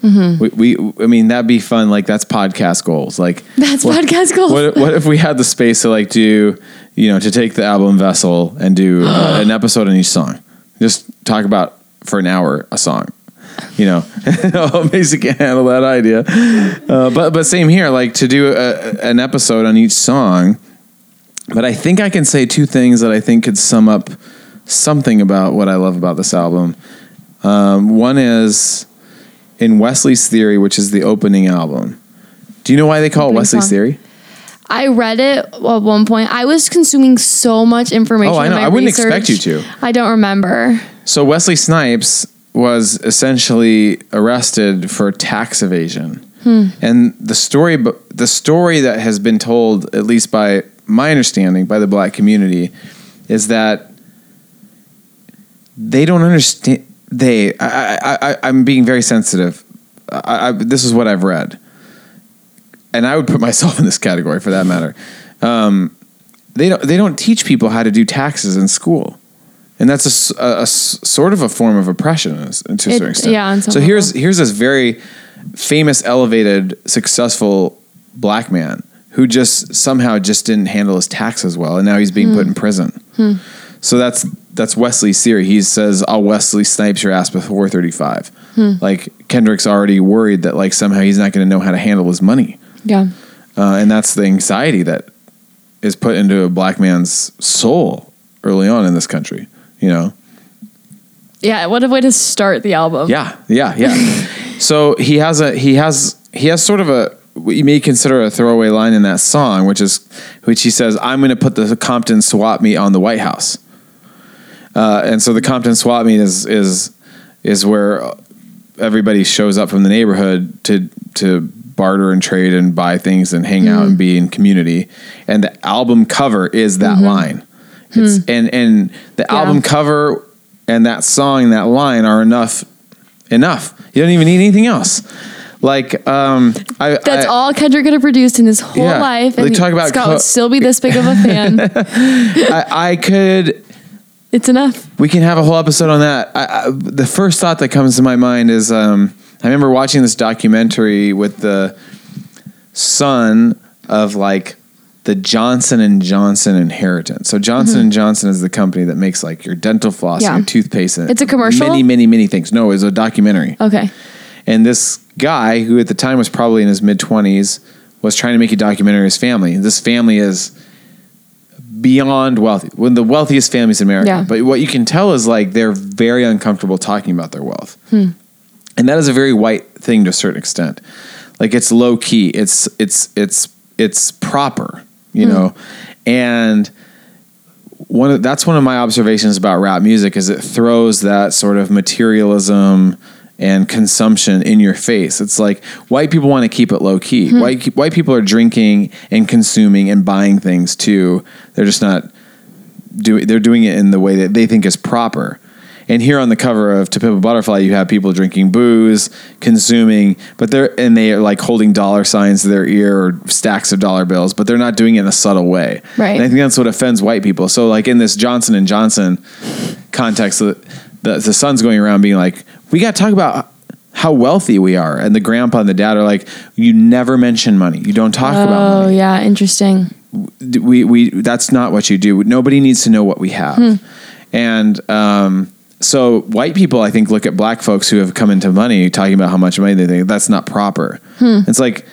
Mm-hmm. We, we, I mean, that'd be fun. Like that's podcast goals. Like That's what- podcast goals. What, what if we had the space to like do, you know, to take the album Vessel and do uh, an episode on each song? Just talk about for an hour a song. You know, can't handle that idea. Uh, but but same here. Like to do a, an episode on each song. But I think I can say two things that I think could sum up something about what I love about this album. Um, one is in Wesley's Theory, which is the opening album. Do you know why they call it Wesley's song. Theory? I read it at one point. I was consuming so much information. Oh, I know. I wouldn't research. expect you to. I don't remember. So Wesley Snipes was essentially arrested for tax evasion, hmm. and the story, the story that has been told, at least by my understanding, by the black community, is that they don't understand. They, I, I, I, I'm being very sensitive. I, I, this is what I've read, and I would put myself in this category for that matter. Um, they don't, they don't teach people how to do taxes in school and that's a a, a sort of a form of oppression to a It- certain extent. yeah, so here's level. here's this very famous, elevated, successful black man who just somehow just didn't handle his taxes well, and now he's being Hmm. put in prison. So that's that's Wesley's theory. He says, "I'll Wesley Snipes your ass before 35." Hmm. Like Kendrick's already worried that like somehow he's not going to know how to handle his money, Yeah. uh, and that's the anxiety that is put into a black man's soul early on in this country. You know. Yeah. What a way to start the album. Yeah, yeah, yeah. so he has a he has he has sort of a what you may consider a throwaway line in that song, which is which he says, "I'm going to put the Compton swap meet on the White House," uh, and so the Compton swap meet is is is where everybody shows up from the neighborhood to to barter and trade and buy things and hang out and be in community. And the album cover is that line. It's and and the album cover and that song and that line are enough enough. You don't even need anything else. Like um I That's I- all Kendrick could have produced in his whole Yeah. life. And talk about Scott co- would still be this big of a fan. I, I could it's enough. We can have a whole episode on that. I, I, the first thought that comes to my mind is um, I remember watching this documentary with the son of like the Johnson and Johnson inheritance. So Johnson and Johnson is the company that makes like your dental floss, Mm-hmm. Yeah. and your toothpaste. And It's a commercial? Many, many, many things. No, it's a documentary. Okay. And this guy, who at the time was probably in his mid twenties, was trying to make a documentary of his family. This family is beyond wealthy, one of the wealthiest families in America. Yeah. But what you can tell is like they're very uncomfortable talking about their wealth, Hmm. And that is a very white thing to a certain extent. Like it's low key, it's it's it's it's proper, you Hmm. know, and one of, that's one of my observations about rap music is it throws that sort of materialism and consumption in your face. It's like white people want to keep it low key. Hmm. White white people are drinking and consuming and buying things too. They're just not doing. They're doing it in the way that they think is proper. And here on the cover of To Pimp a Butterfly, you have people drinking booze, consuming, but they're and they are like holding dollar signs to their ear or stacks of dollar bills, but they're not doing it in a subtle way. Right. And I think that's what offends white people. So like in this Johnson and Johnson context, the the, the son's going around being like, "We got to talk about." How wealthy we are, and the grandpa and the dad are like, you never mention money. You don't talk about Oh yeah, interesting. we we that's not what you do. Nobody needs to know what we have. Hmm. And um, so white people, I think, look at black folks who have come into money talking about how much money they think that's not proper. Hmm. It's like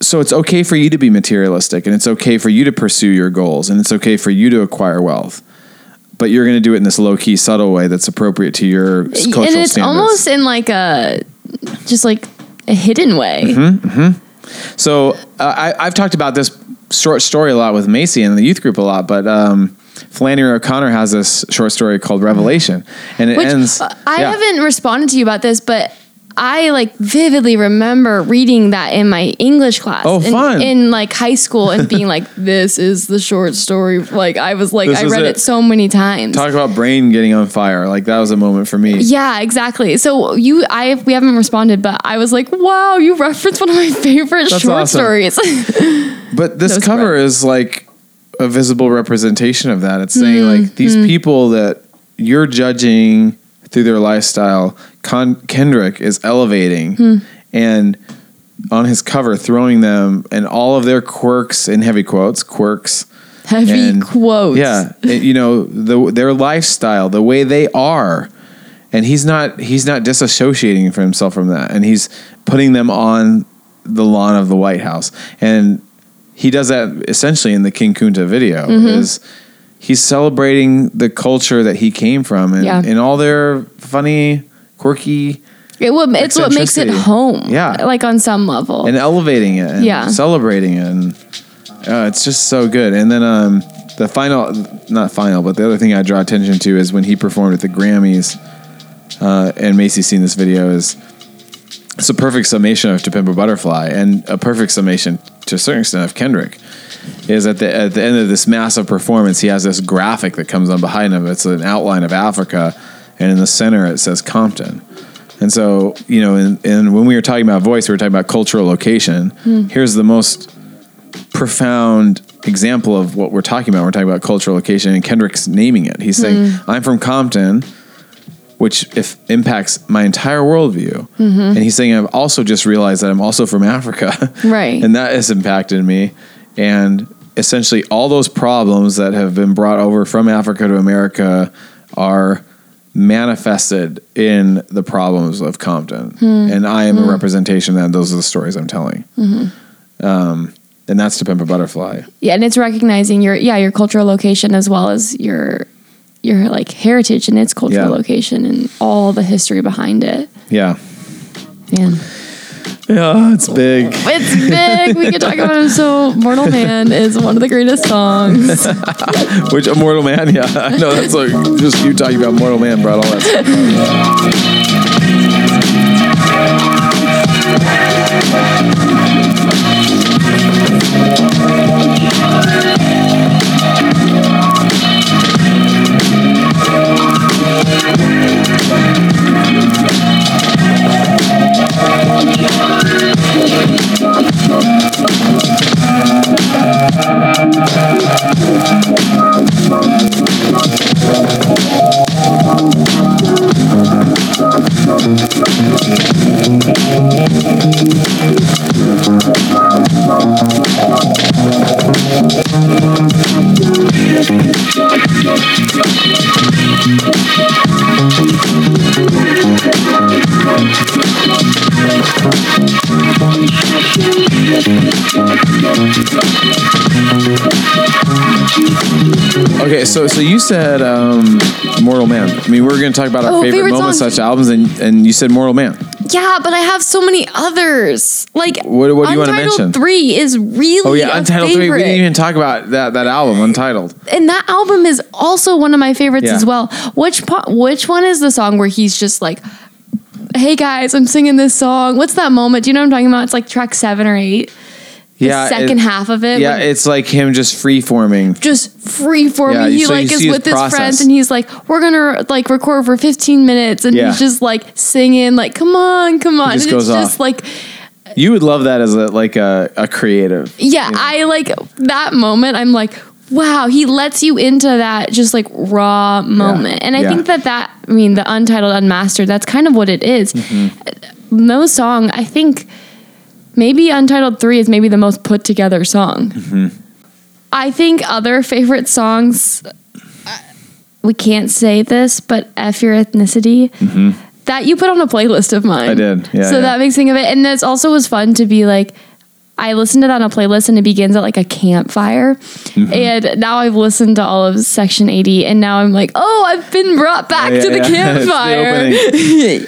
so it's okay for you to be materialistic and it's okay for you to pursue your goals and it's okay for you to acquire wealth. But you're going to do it in this low key, subtle way that's appropriate to your cultural and it's standards. almost in like a just like a hidden way. Mm-hmm. So uh, I, I've talked about this short story a lot with Macy and the youth group a lot, but um, Flannery O'Connor has this short story called Revelation, and it Which ends. uh, I yeah. haven't responded to you about this, but I like vividly remember reading that in my English class. Oh, in, fun. In like high school and being like, this is the short story. Like I was like, This I read it. it. so many times. Talk about brain getting on fire. Like that was a moment for me. yeah, exactly. So you, I, we haven't responded, but I was like, wow, you referenced one of my favorite That's short awesome. stories. But this That was cover is like a visible representation of that. It's saying Mm, like these people that you're judging through their lifestyle, Con- Kendrick is elevating Hmm. and on his cover throwing them and all of their quirks in heavy quotes, quirks. Heavy and- quotes. Yeah, it- you know the their lifestyle, the way they are, and he's not he's not disassociating from himself from that, and he's putting them on the lawn of the White House, and he does that essentially in the King Kunta video. Mhm. Is he's celebrating the culture that he came from, and, Yeah. and all their funny, quirky, It would, it's what makes it home. Yeah. Like on some level. and elevating it and Yeah. celebrating it and uh, it's just so good and then um the final not final but the other thing i draw attention to is when he performed at the grammys uh, and macy's seen this video is it's a perfect summation of to pimp butterfly and a perfect summation to a certain extent of kendrick is at the at the end of this massive performance he has this graphic that comes on behind him it's an outline of africa and in the center it says compton and so, you know, and, and when we were talking about voice, we were talking about cultural location. Hmm. Here's the most profound example of what we're talking about. We're talking about cultural location, and Kendrick's naming it. He's saying, Hmm. I'm from Compton, which if impacts my entire worldview. Mhm. And he's saying, I've also just realized that I'm also from Africa. Right. and that has impacted me. And essentially, all those problems that have been brought over from Africa to America are manifested in the problems of Compton. Hmm. And I am Hmm. a representation of that. Those are the stories I'm telling. Mhm. Um, and that's to pimp a butterfly. Yeah, and it's recognizing your yeah your cultural location as well as your your like heritage and its cultural Yeah. location and all the history behind it. Yeah. Man, Yeah, it's big. it's big. we could talk about him. So, "Mortal Man" is one of the greatest songs. Which a Mortal Man? Yeah, I know that's like just you talking about Mortal Man brought all that stuff. Thank up. Okay, so so you said um, Mortal Man. I mean, we are going to talk about our Oh, favorite, favorite moments, songs. such albums, and and you said Mortal Man. yeah, but I have so many others. Like, What- what do you wanna Untitled mention? Three is really Oh yeah, a Untitled Three. We favorite. didn't even talk about that that album, Untitled. and that album is also one of my favorites Yeah. as well. Which part, which one is the song where he's just like hey guys, I'm singing this song. What's that moment? Do you know what I'm talking about? It's like track seven or eight. The yeah, second it- half of it. Yeah, when- it's like him just free forming. just free forming. Yeah, he so like is see his with his friends and he's like, we're gonna like record for 15 minutes, and Yeah. he's just like singing, like, come on, come on. just and goes it's off. just like, You would love that as a like a, a creative. yeah, I like that moment. I'm like, wow, he lets you into that just like raw moment, and I Yeah. think that that I mean the untitled unmastered. That's kind of what it is. Mm-hmm. No song, I think. Maybe Untitled 3 is maybe the most put together song. Mm-hmm. I think other favorite songs, uh, we can't say this, but F Your Ethnicity, that you put on a playlist of mine. Mm-hmm. I did, yeah, so yeah. that makes me think of it. And this also was fun to be like, I listened to that on a playlist and it begins at like a campfire. Mm-hmm. And now I've listened to all of Section 80 and now I'm like, oh, I've been brought back Yeah, to the yeah. The campfire.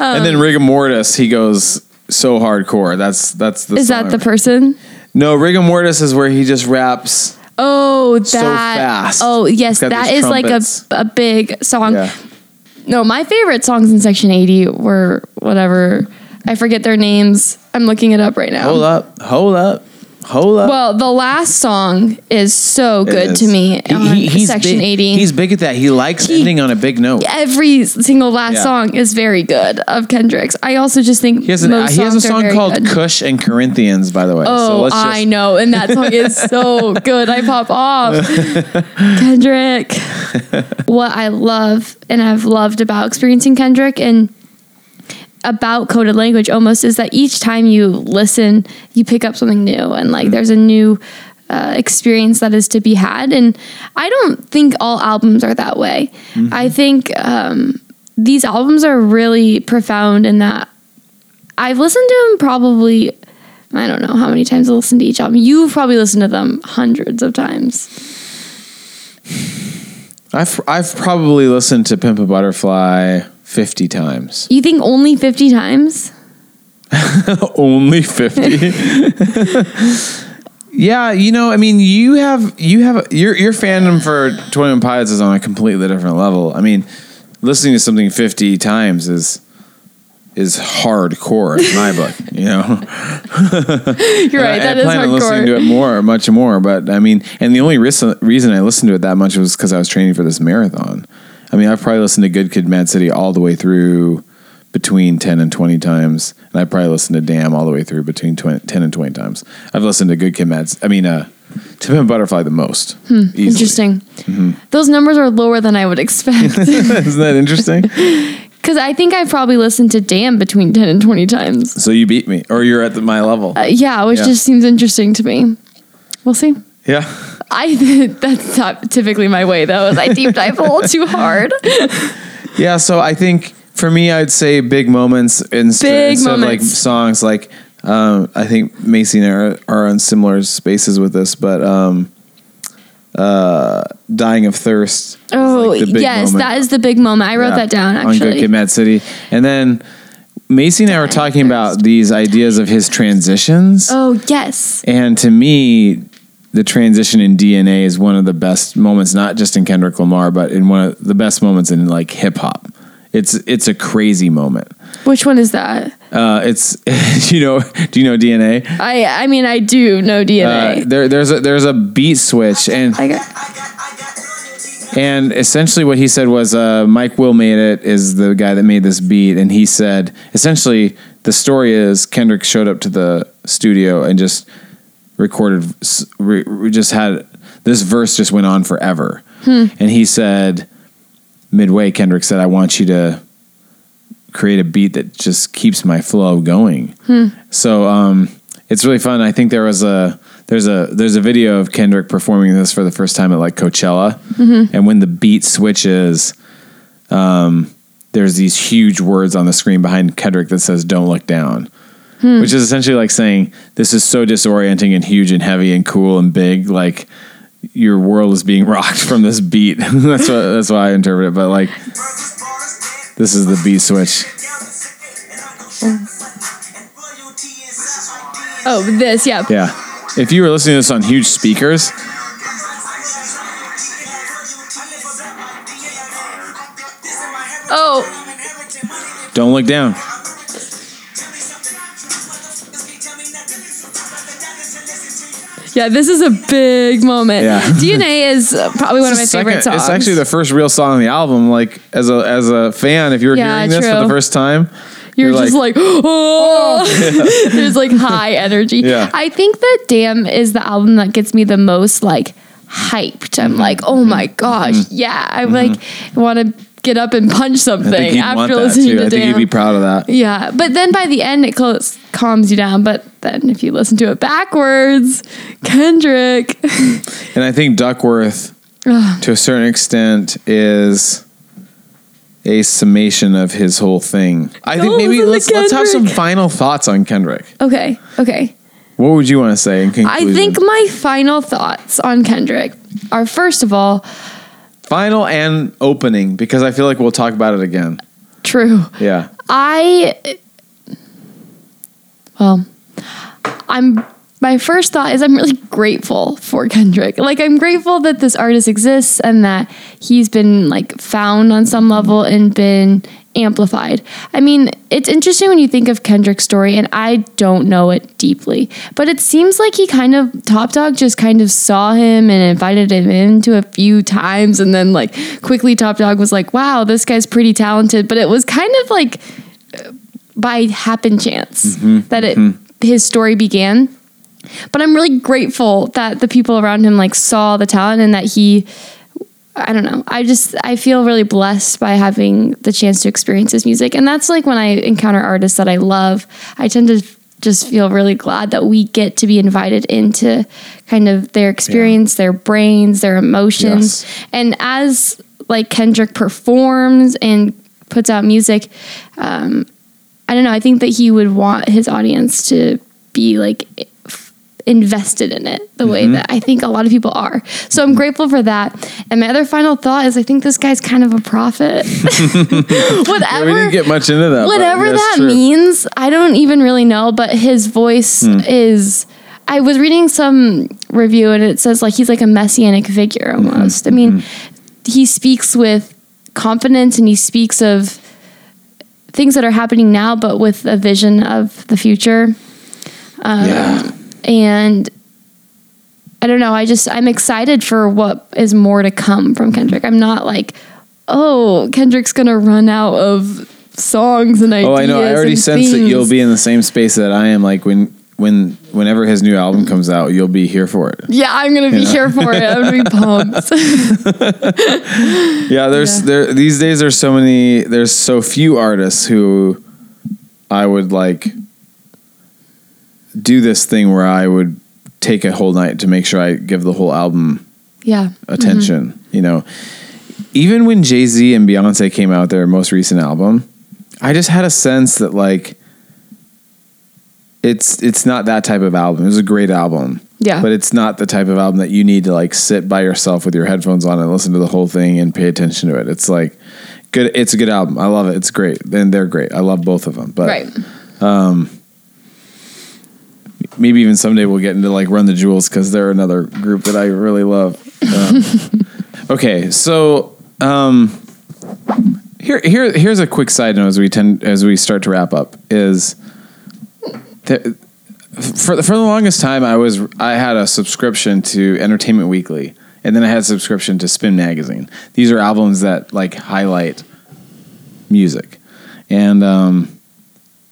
and then Rigamortus, he goes so hardcore. That's that's the. Is that the person? No, Rigamortus is where he just raps. Oh, that. So fast. Oh, yes. That is like a, a big song. Yeah. No, my favorite songs in Section 80 were whatever. I forget their names. I'm looking it up right now. Hold up, hold up, hold up. Well, the last song is so good is. to me He- on he- he's Section big, 80. He's big at that. He likes He- ending on a big note. Every single last Yeah. song is very good of Kendrick's. I also just think He has, an, most he has a song called good. Kush and Corinthians, by the way. so Oh, let's just, I know, and that song is so good. I pop off, Kendrick. what I love and I've loved about experiencing Kendrick and about coded language almost is that each time you listen, you pick up something new, and like there's a new uh, experience that is to be had. And I don't think all albums are that way. I think um, these albums are really profound in that I've listened to them probably. I don't know how many times I listened to each album. You've probably listened to them hundreds of times. I've I've probably listened to Pimp a Butterfly fifty times. You think only 50 times? Only fifty. yeah, you know, I mean, you have you have your your fandom for Twenty One Pilots is on a completely different level. I mean, listening to something fifty times is is hardcore in my book. You know, You're right. I, That I is plan on listening to it more, much more. But I mean, and the only reason reason I listened to it that much was because I was training for this marathon. I mean, I've probably listened to Good Kid, Mad City all the way through between ten and twenty times, and I probably listened to Damn all the way through between 20, ten and twenty times. I've listened to Good Kid, Mad. I mean, uh, To Pimp a Butterfly the most. Hmm, Interesting. Those numbers are lower than I would expect. Isn't that interesting? Because I think I probably listened to Damn between 10 and 20 times. so you beat me, or you're at the, my level. Uh, yeah, which Yeah. just seems interesting to me. We'll see. yeah. I that's not typically my way though. Is I deep dive a little too hard. Yeah, so I think for me, I'd say big moments instead, Big instead of like songs. Like um, I think Macy and I are, are on similar spaces with this, but um, uh, "Dying of Thirst." Oh like, yes, moment. that is the big moment. I wrote Yeah, that down actually on Good. Kid, Mad City, and then Macy and I were talking about these ideas of his transitions. oh yes. And to me, the transition in DNA is one of the best moments, not just in Kendrick Lamar, but in one of the best moments in like hip hop. It's it's a crazy moment. Which one is that? Uh, it's you know do you know DNA? I I mean I do know DNA. Uh, there there's a there's a beat switch and I got and essentially what he said was uh, Mike Will made it is the guy that made this beat and he said essentially the story is Kendrick showed up to the studio and just recorded re- just had this verse just went on forever. And he said midway Kendrick said I want you to create a beat that just keeps my flow going. So um, it's really fun. I think there was a there's a there's a video of Kendrick performing this for the first time at like Coachella, and when the beat switches, um, there's these huge words on the screen behind Kendrick that says "Don't look down," Hmm. which is essentially like saying this is so disorienting and huge and heavy and cool and big, like your world is being rocked from this beat. that's what that's why I interpret it. But like, this is the beat switch. Oh, oh this yeah. Yeah. If you were listening to this on huge speakers, Oh Don't look down. Yeah, this is a big moment. Yeah. DNA is uh, probably one of my It's the favorite songs. It's actually the first real song on the album. Like as a as a fan, if you were Yeah, hearing this for the first time, You're, just like, oh, there's like high energy. Yeah. I think that Damn is the album that gets me the most like hyped. Mm-hmm. I'm like, oh my gosh, yeah. I'm like want to get up and punch something think after listening to I think Damn. you'd be proud of that. yeah, but then by the end it close, calms you down. But then if you listen to it backwards, Kendrick. And I think Duckworth, to a certain extent, is a summation of his whole thing. I think maybe listen to let's let's have some Kendrick. final thoughts on Kendrick. okay, okay. What would you want to say in I think my final thoughts on Kendrick are first of all, final and opening because I feel like we'll talk about it again. true. Yeah. I well, I'm my first thought is I'm really grateful for Kendrick. Like I'm grateful that this artist exists and that he's been like found on some level and been amplified. I mean, it's interesting when you think of Kendrick's story and I don't know it deeply, but it seems like he kind of Top Dog just kind of saw him and invited him into a few times and then like quickly Top Dog was like, "Wow, this guy's pretty talented." But it was kind of like uh, by happen chance mm-hmm. that it mm-hmm. his story began. But I'm really grateful that the people around him like saw the talent and that he I don't know. I just I feel really blessed by having the chance to experience his music. And that's like when I encounter artists that I love, I tend to just feel really glad that we get to be invited into kind of their experience, their brains, their emotions. Yes. And as like Kendrick performs and puts out music, um, I don't know. I think that he would want his audience to be like invested in it the Mm-hmm. way that I think a lot of people are. So I'm grateful for that. And my other final thought is I think this guy's kind of a prophet. Whatever we didn't get much into that. whatever that true. means, I don't even really know, but his voice Hmm. is I was reading some review and it says like he's like a messianic figure Mm-hmm. almost. I mean, he speaks with confidence and he speaks of things that are happening now, but with a vision of the future. Um, Yeah. And I don't know. I just I'm excited for what is more to come from Kendrick. I'm not like, oh, Kendrick's gonna run out of songs and ideas. Oh, I know. I already sense that you'll be in the same space that I am. Like when when whenever his new album comes out, you'll be here for it. Yeah, I'm gonna be Yeah. here for it. I'm gonna be pumped. Yeah, there's Yeah. there these days there's so many there's so few artists who I would like do this thing where I would take a whole night to make sure I give the whole album yeah. attention. Mm-hmm. You know, even when Jay Z and Beyonce came out their most recent album, I just had a sense that like it's it's not that type of album. It was a great album. Yeah. But it's not the type of album that you need to like sit by yourself with your headphones on and listen to the whole thing and pay attention to it. It's like good it's a good album. I love it. It's great. And they're great. I love both of them. But right. Um, maybe even someday we'll get into like Run the Jewels because they're another group that I really love. Um, okay, so um, here here here's a quick side note as we tend as we start to wrap up is that for the, for the longest time I was I had a subscription to Entertainment Weekly and then I had a subscription to Spin Magazine. These are albums that like highlight music and. Um,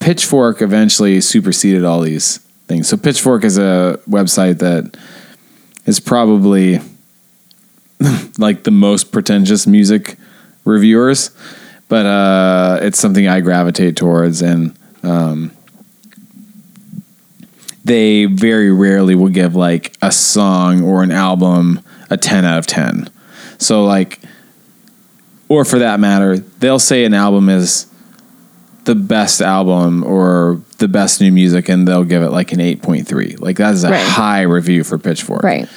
Pitchfork eventually superseded all these things. So Pitchfork is a website that is probably like the most pretentious music reviewers, but uh, it's something I gravitate towards, and um, they very rarely will give like a song or an album a ten out of ten. So like, or for that matter, they'll say an album is the best album or the best new music and they'll give it like an 8.3 like that is a Right. high review for pitchfork Right.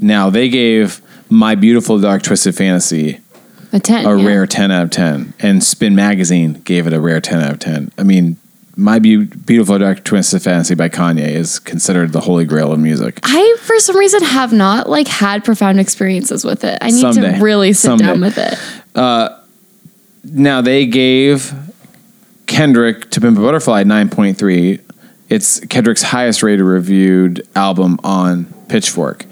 now they gave my beautiful dark twisted fantasy A ten. a yeah. rare 10 out of 10 and spin magazine gave it a rare 10 out of 10 i mean my Beau- beautiful dark twisted fantasy by kanye is considered the holy grail of music I for some reason have not like had profound experiences with it. I need Someday. to really sit Someday. down with it. Uh, now they gave Kendrick to Pimp a Butterfly 9.3. It's Kendrick's highest rated reviewed album on Pitchfork.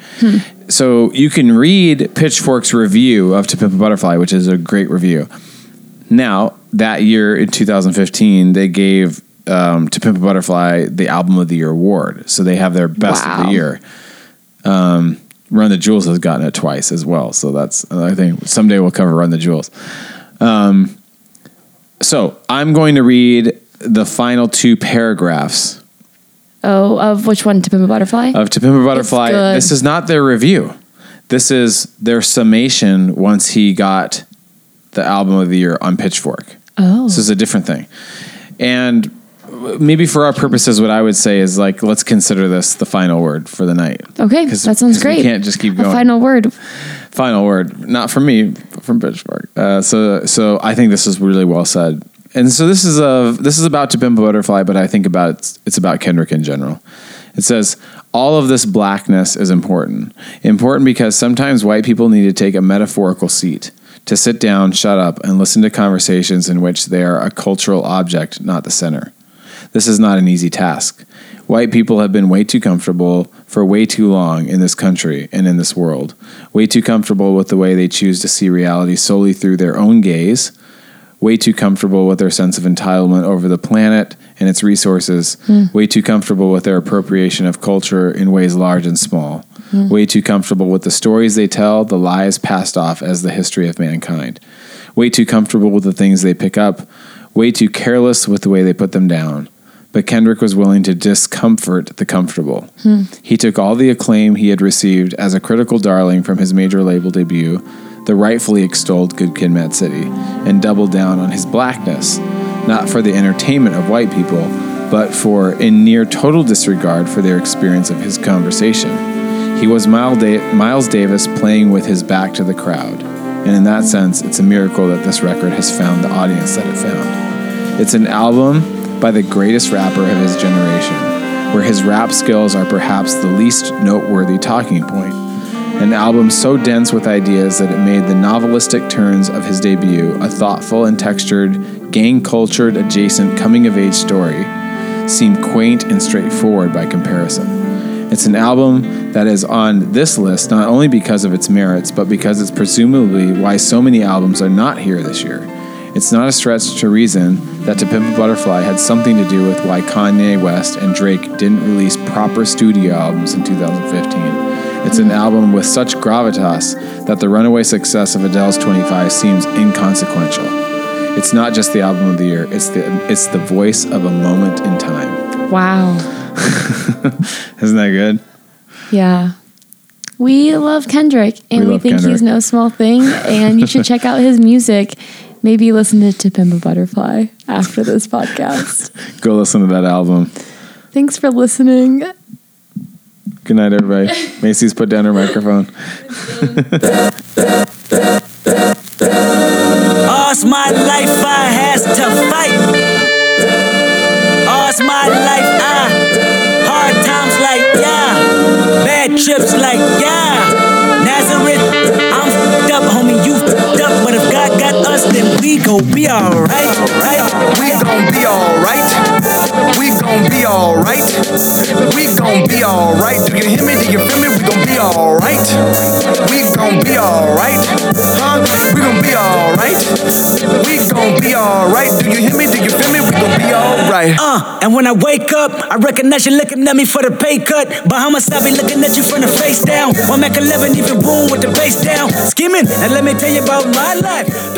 So you can read Pitchfork's review of To Pimp a Butterfly, which is a great review. Now, that year in 2015, they gave um, To Pimp a Butterfly the Album of the Year award. So they have their best of the year. Um, Run the Jewels has gotten it twice as well. So that's another thing. Someday we'll cover Run the Jewels. Um, so I'm going to read the final two paragraphs Oh, of which one? To Pimp a Butterfly? of To Pimp a Butterfly. This is not their review. This is their summation once he got the album of the year on Pitchfork. oh. This is a different thing. And maybe for our purposes, what I would say is like, let's consider this the final word for the night. okay, that sounds 'cause we great. can't just keep A going. final word. Final word, not for me, from Pitchfork. Uh, so, so I think this is really well said. And so this is a this is about to pimp a butterfly, but I think about it's, it's about Kendrick in general. It says all of this blackness is important. Important because sometimes white people need to take a metaphorical seat to sit down, shut up, and listen to conversations in which they are a cultural object, not the center. This is not an easy task. White people have been way too comfortable for way too long in this country and in this world. Way too comfortable with the way they choose to see reality solely through their own gaze. Way too comfortable with their sense of entitlement over the planet and its resources. Hmm. Way too comfortable with their appropriation of culture in ways large and small. Hmm. Way too comfortable with the stories they tell, the lies passed off as the history of mankind. Way too comfortable with the things they pick up. Way too careless with the way they put them down but Kendrick was willing to discomfort the comfortable. Hmm. He took all the acclaim he had received as a critical darling from his major label debut, the rightfully extolled Good Kid, Mad City, and doubled down on his blackness, not for the entertainment of white people, but for in near total disregard for their experience of his conversation. He was Miles Davis playing with his back to the crowd, and in that sense, it's a miracle that this record has found the audience that it found. It's an album by the greatest rapper of his generation, where his rap skills are perhaps the least noteworthy talking point. An album so dense with ideas that it made the novelistic turns of his debut a thoughtful and textured, gang cultured adjacent coming of age story seem quaint and straightforward by comparison. It's an album that is on this list not only because of its merits, but because it's presumably why so many albums are not here this year. It's not a stretch to reason that To Pimp a Butterfly had something to do with why Kanye West and Drake didn't release proper studio albums in 2015. It's an album with such gravitas that the runaway success of Adele's 25 seems inconsequential. It's not just the album of the year, it's the it's the voice of a moment in time. Wow. Isn't that good? Yeah. We love Kendrick and We we, think Kendrick. he's no small thing. And you should check out his music. Maybe listen to To Pimp a Butterfly after this podcast. Go listen to that album. Thanks for listening. Good night, everybody. Macy's put down her microphone. All's my life I has to fight. All's my life I hard times like yeah, bad trips like yeah. We gon' be alright. Right? We gon' be alright. We gon' be alright. We gon' be alright. Do you hear me? Do you feel me? We gon' be alright. We gon' be alright. Huh? We gon' be alright. We gon' be alright. Do you hear me? Do you feel me? We gon' be alright. Uh, and when I wake up, I recognize you looking at me for the pay cut. Bahamas, I be looking at you from the face down. One Mac 11, even room with the bass down. Skimming, and let me tell you about my life.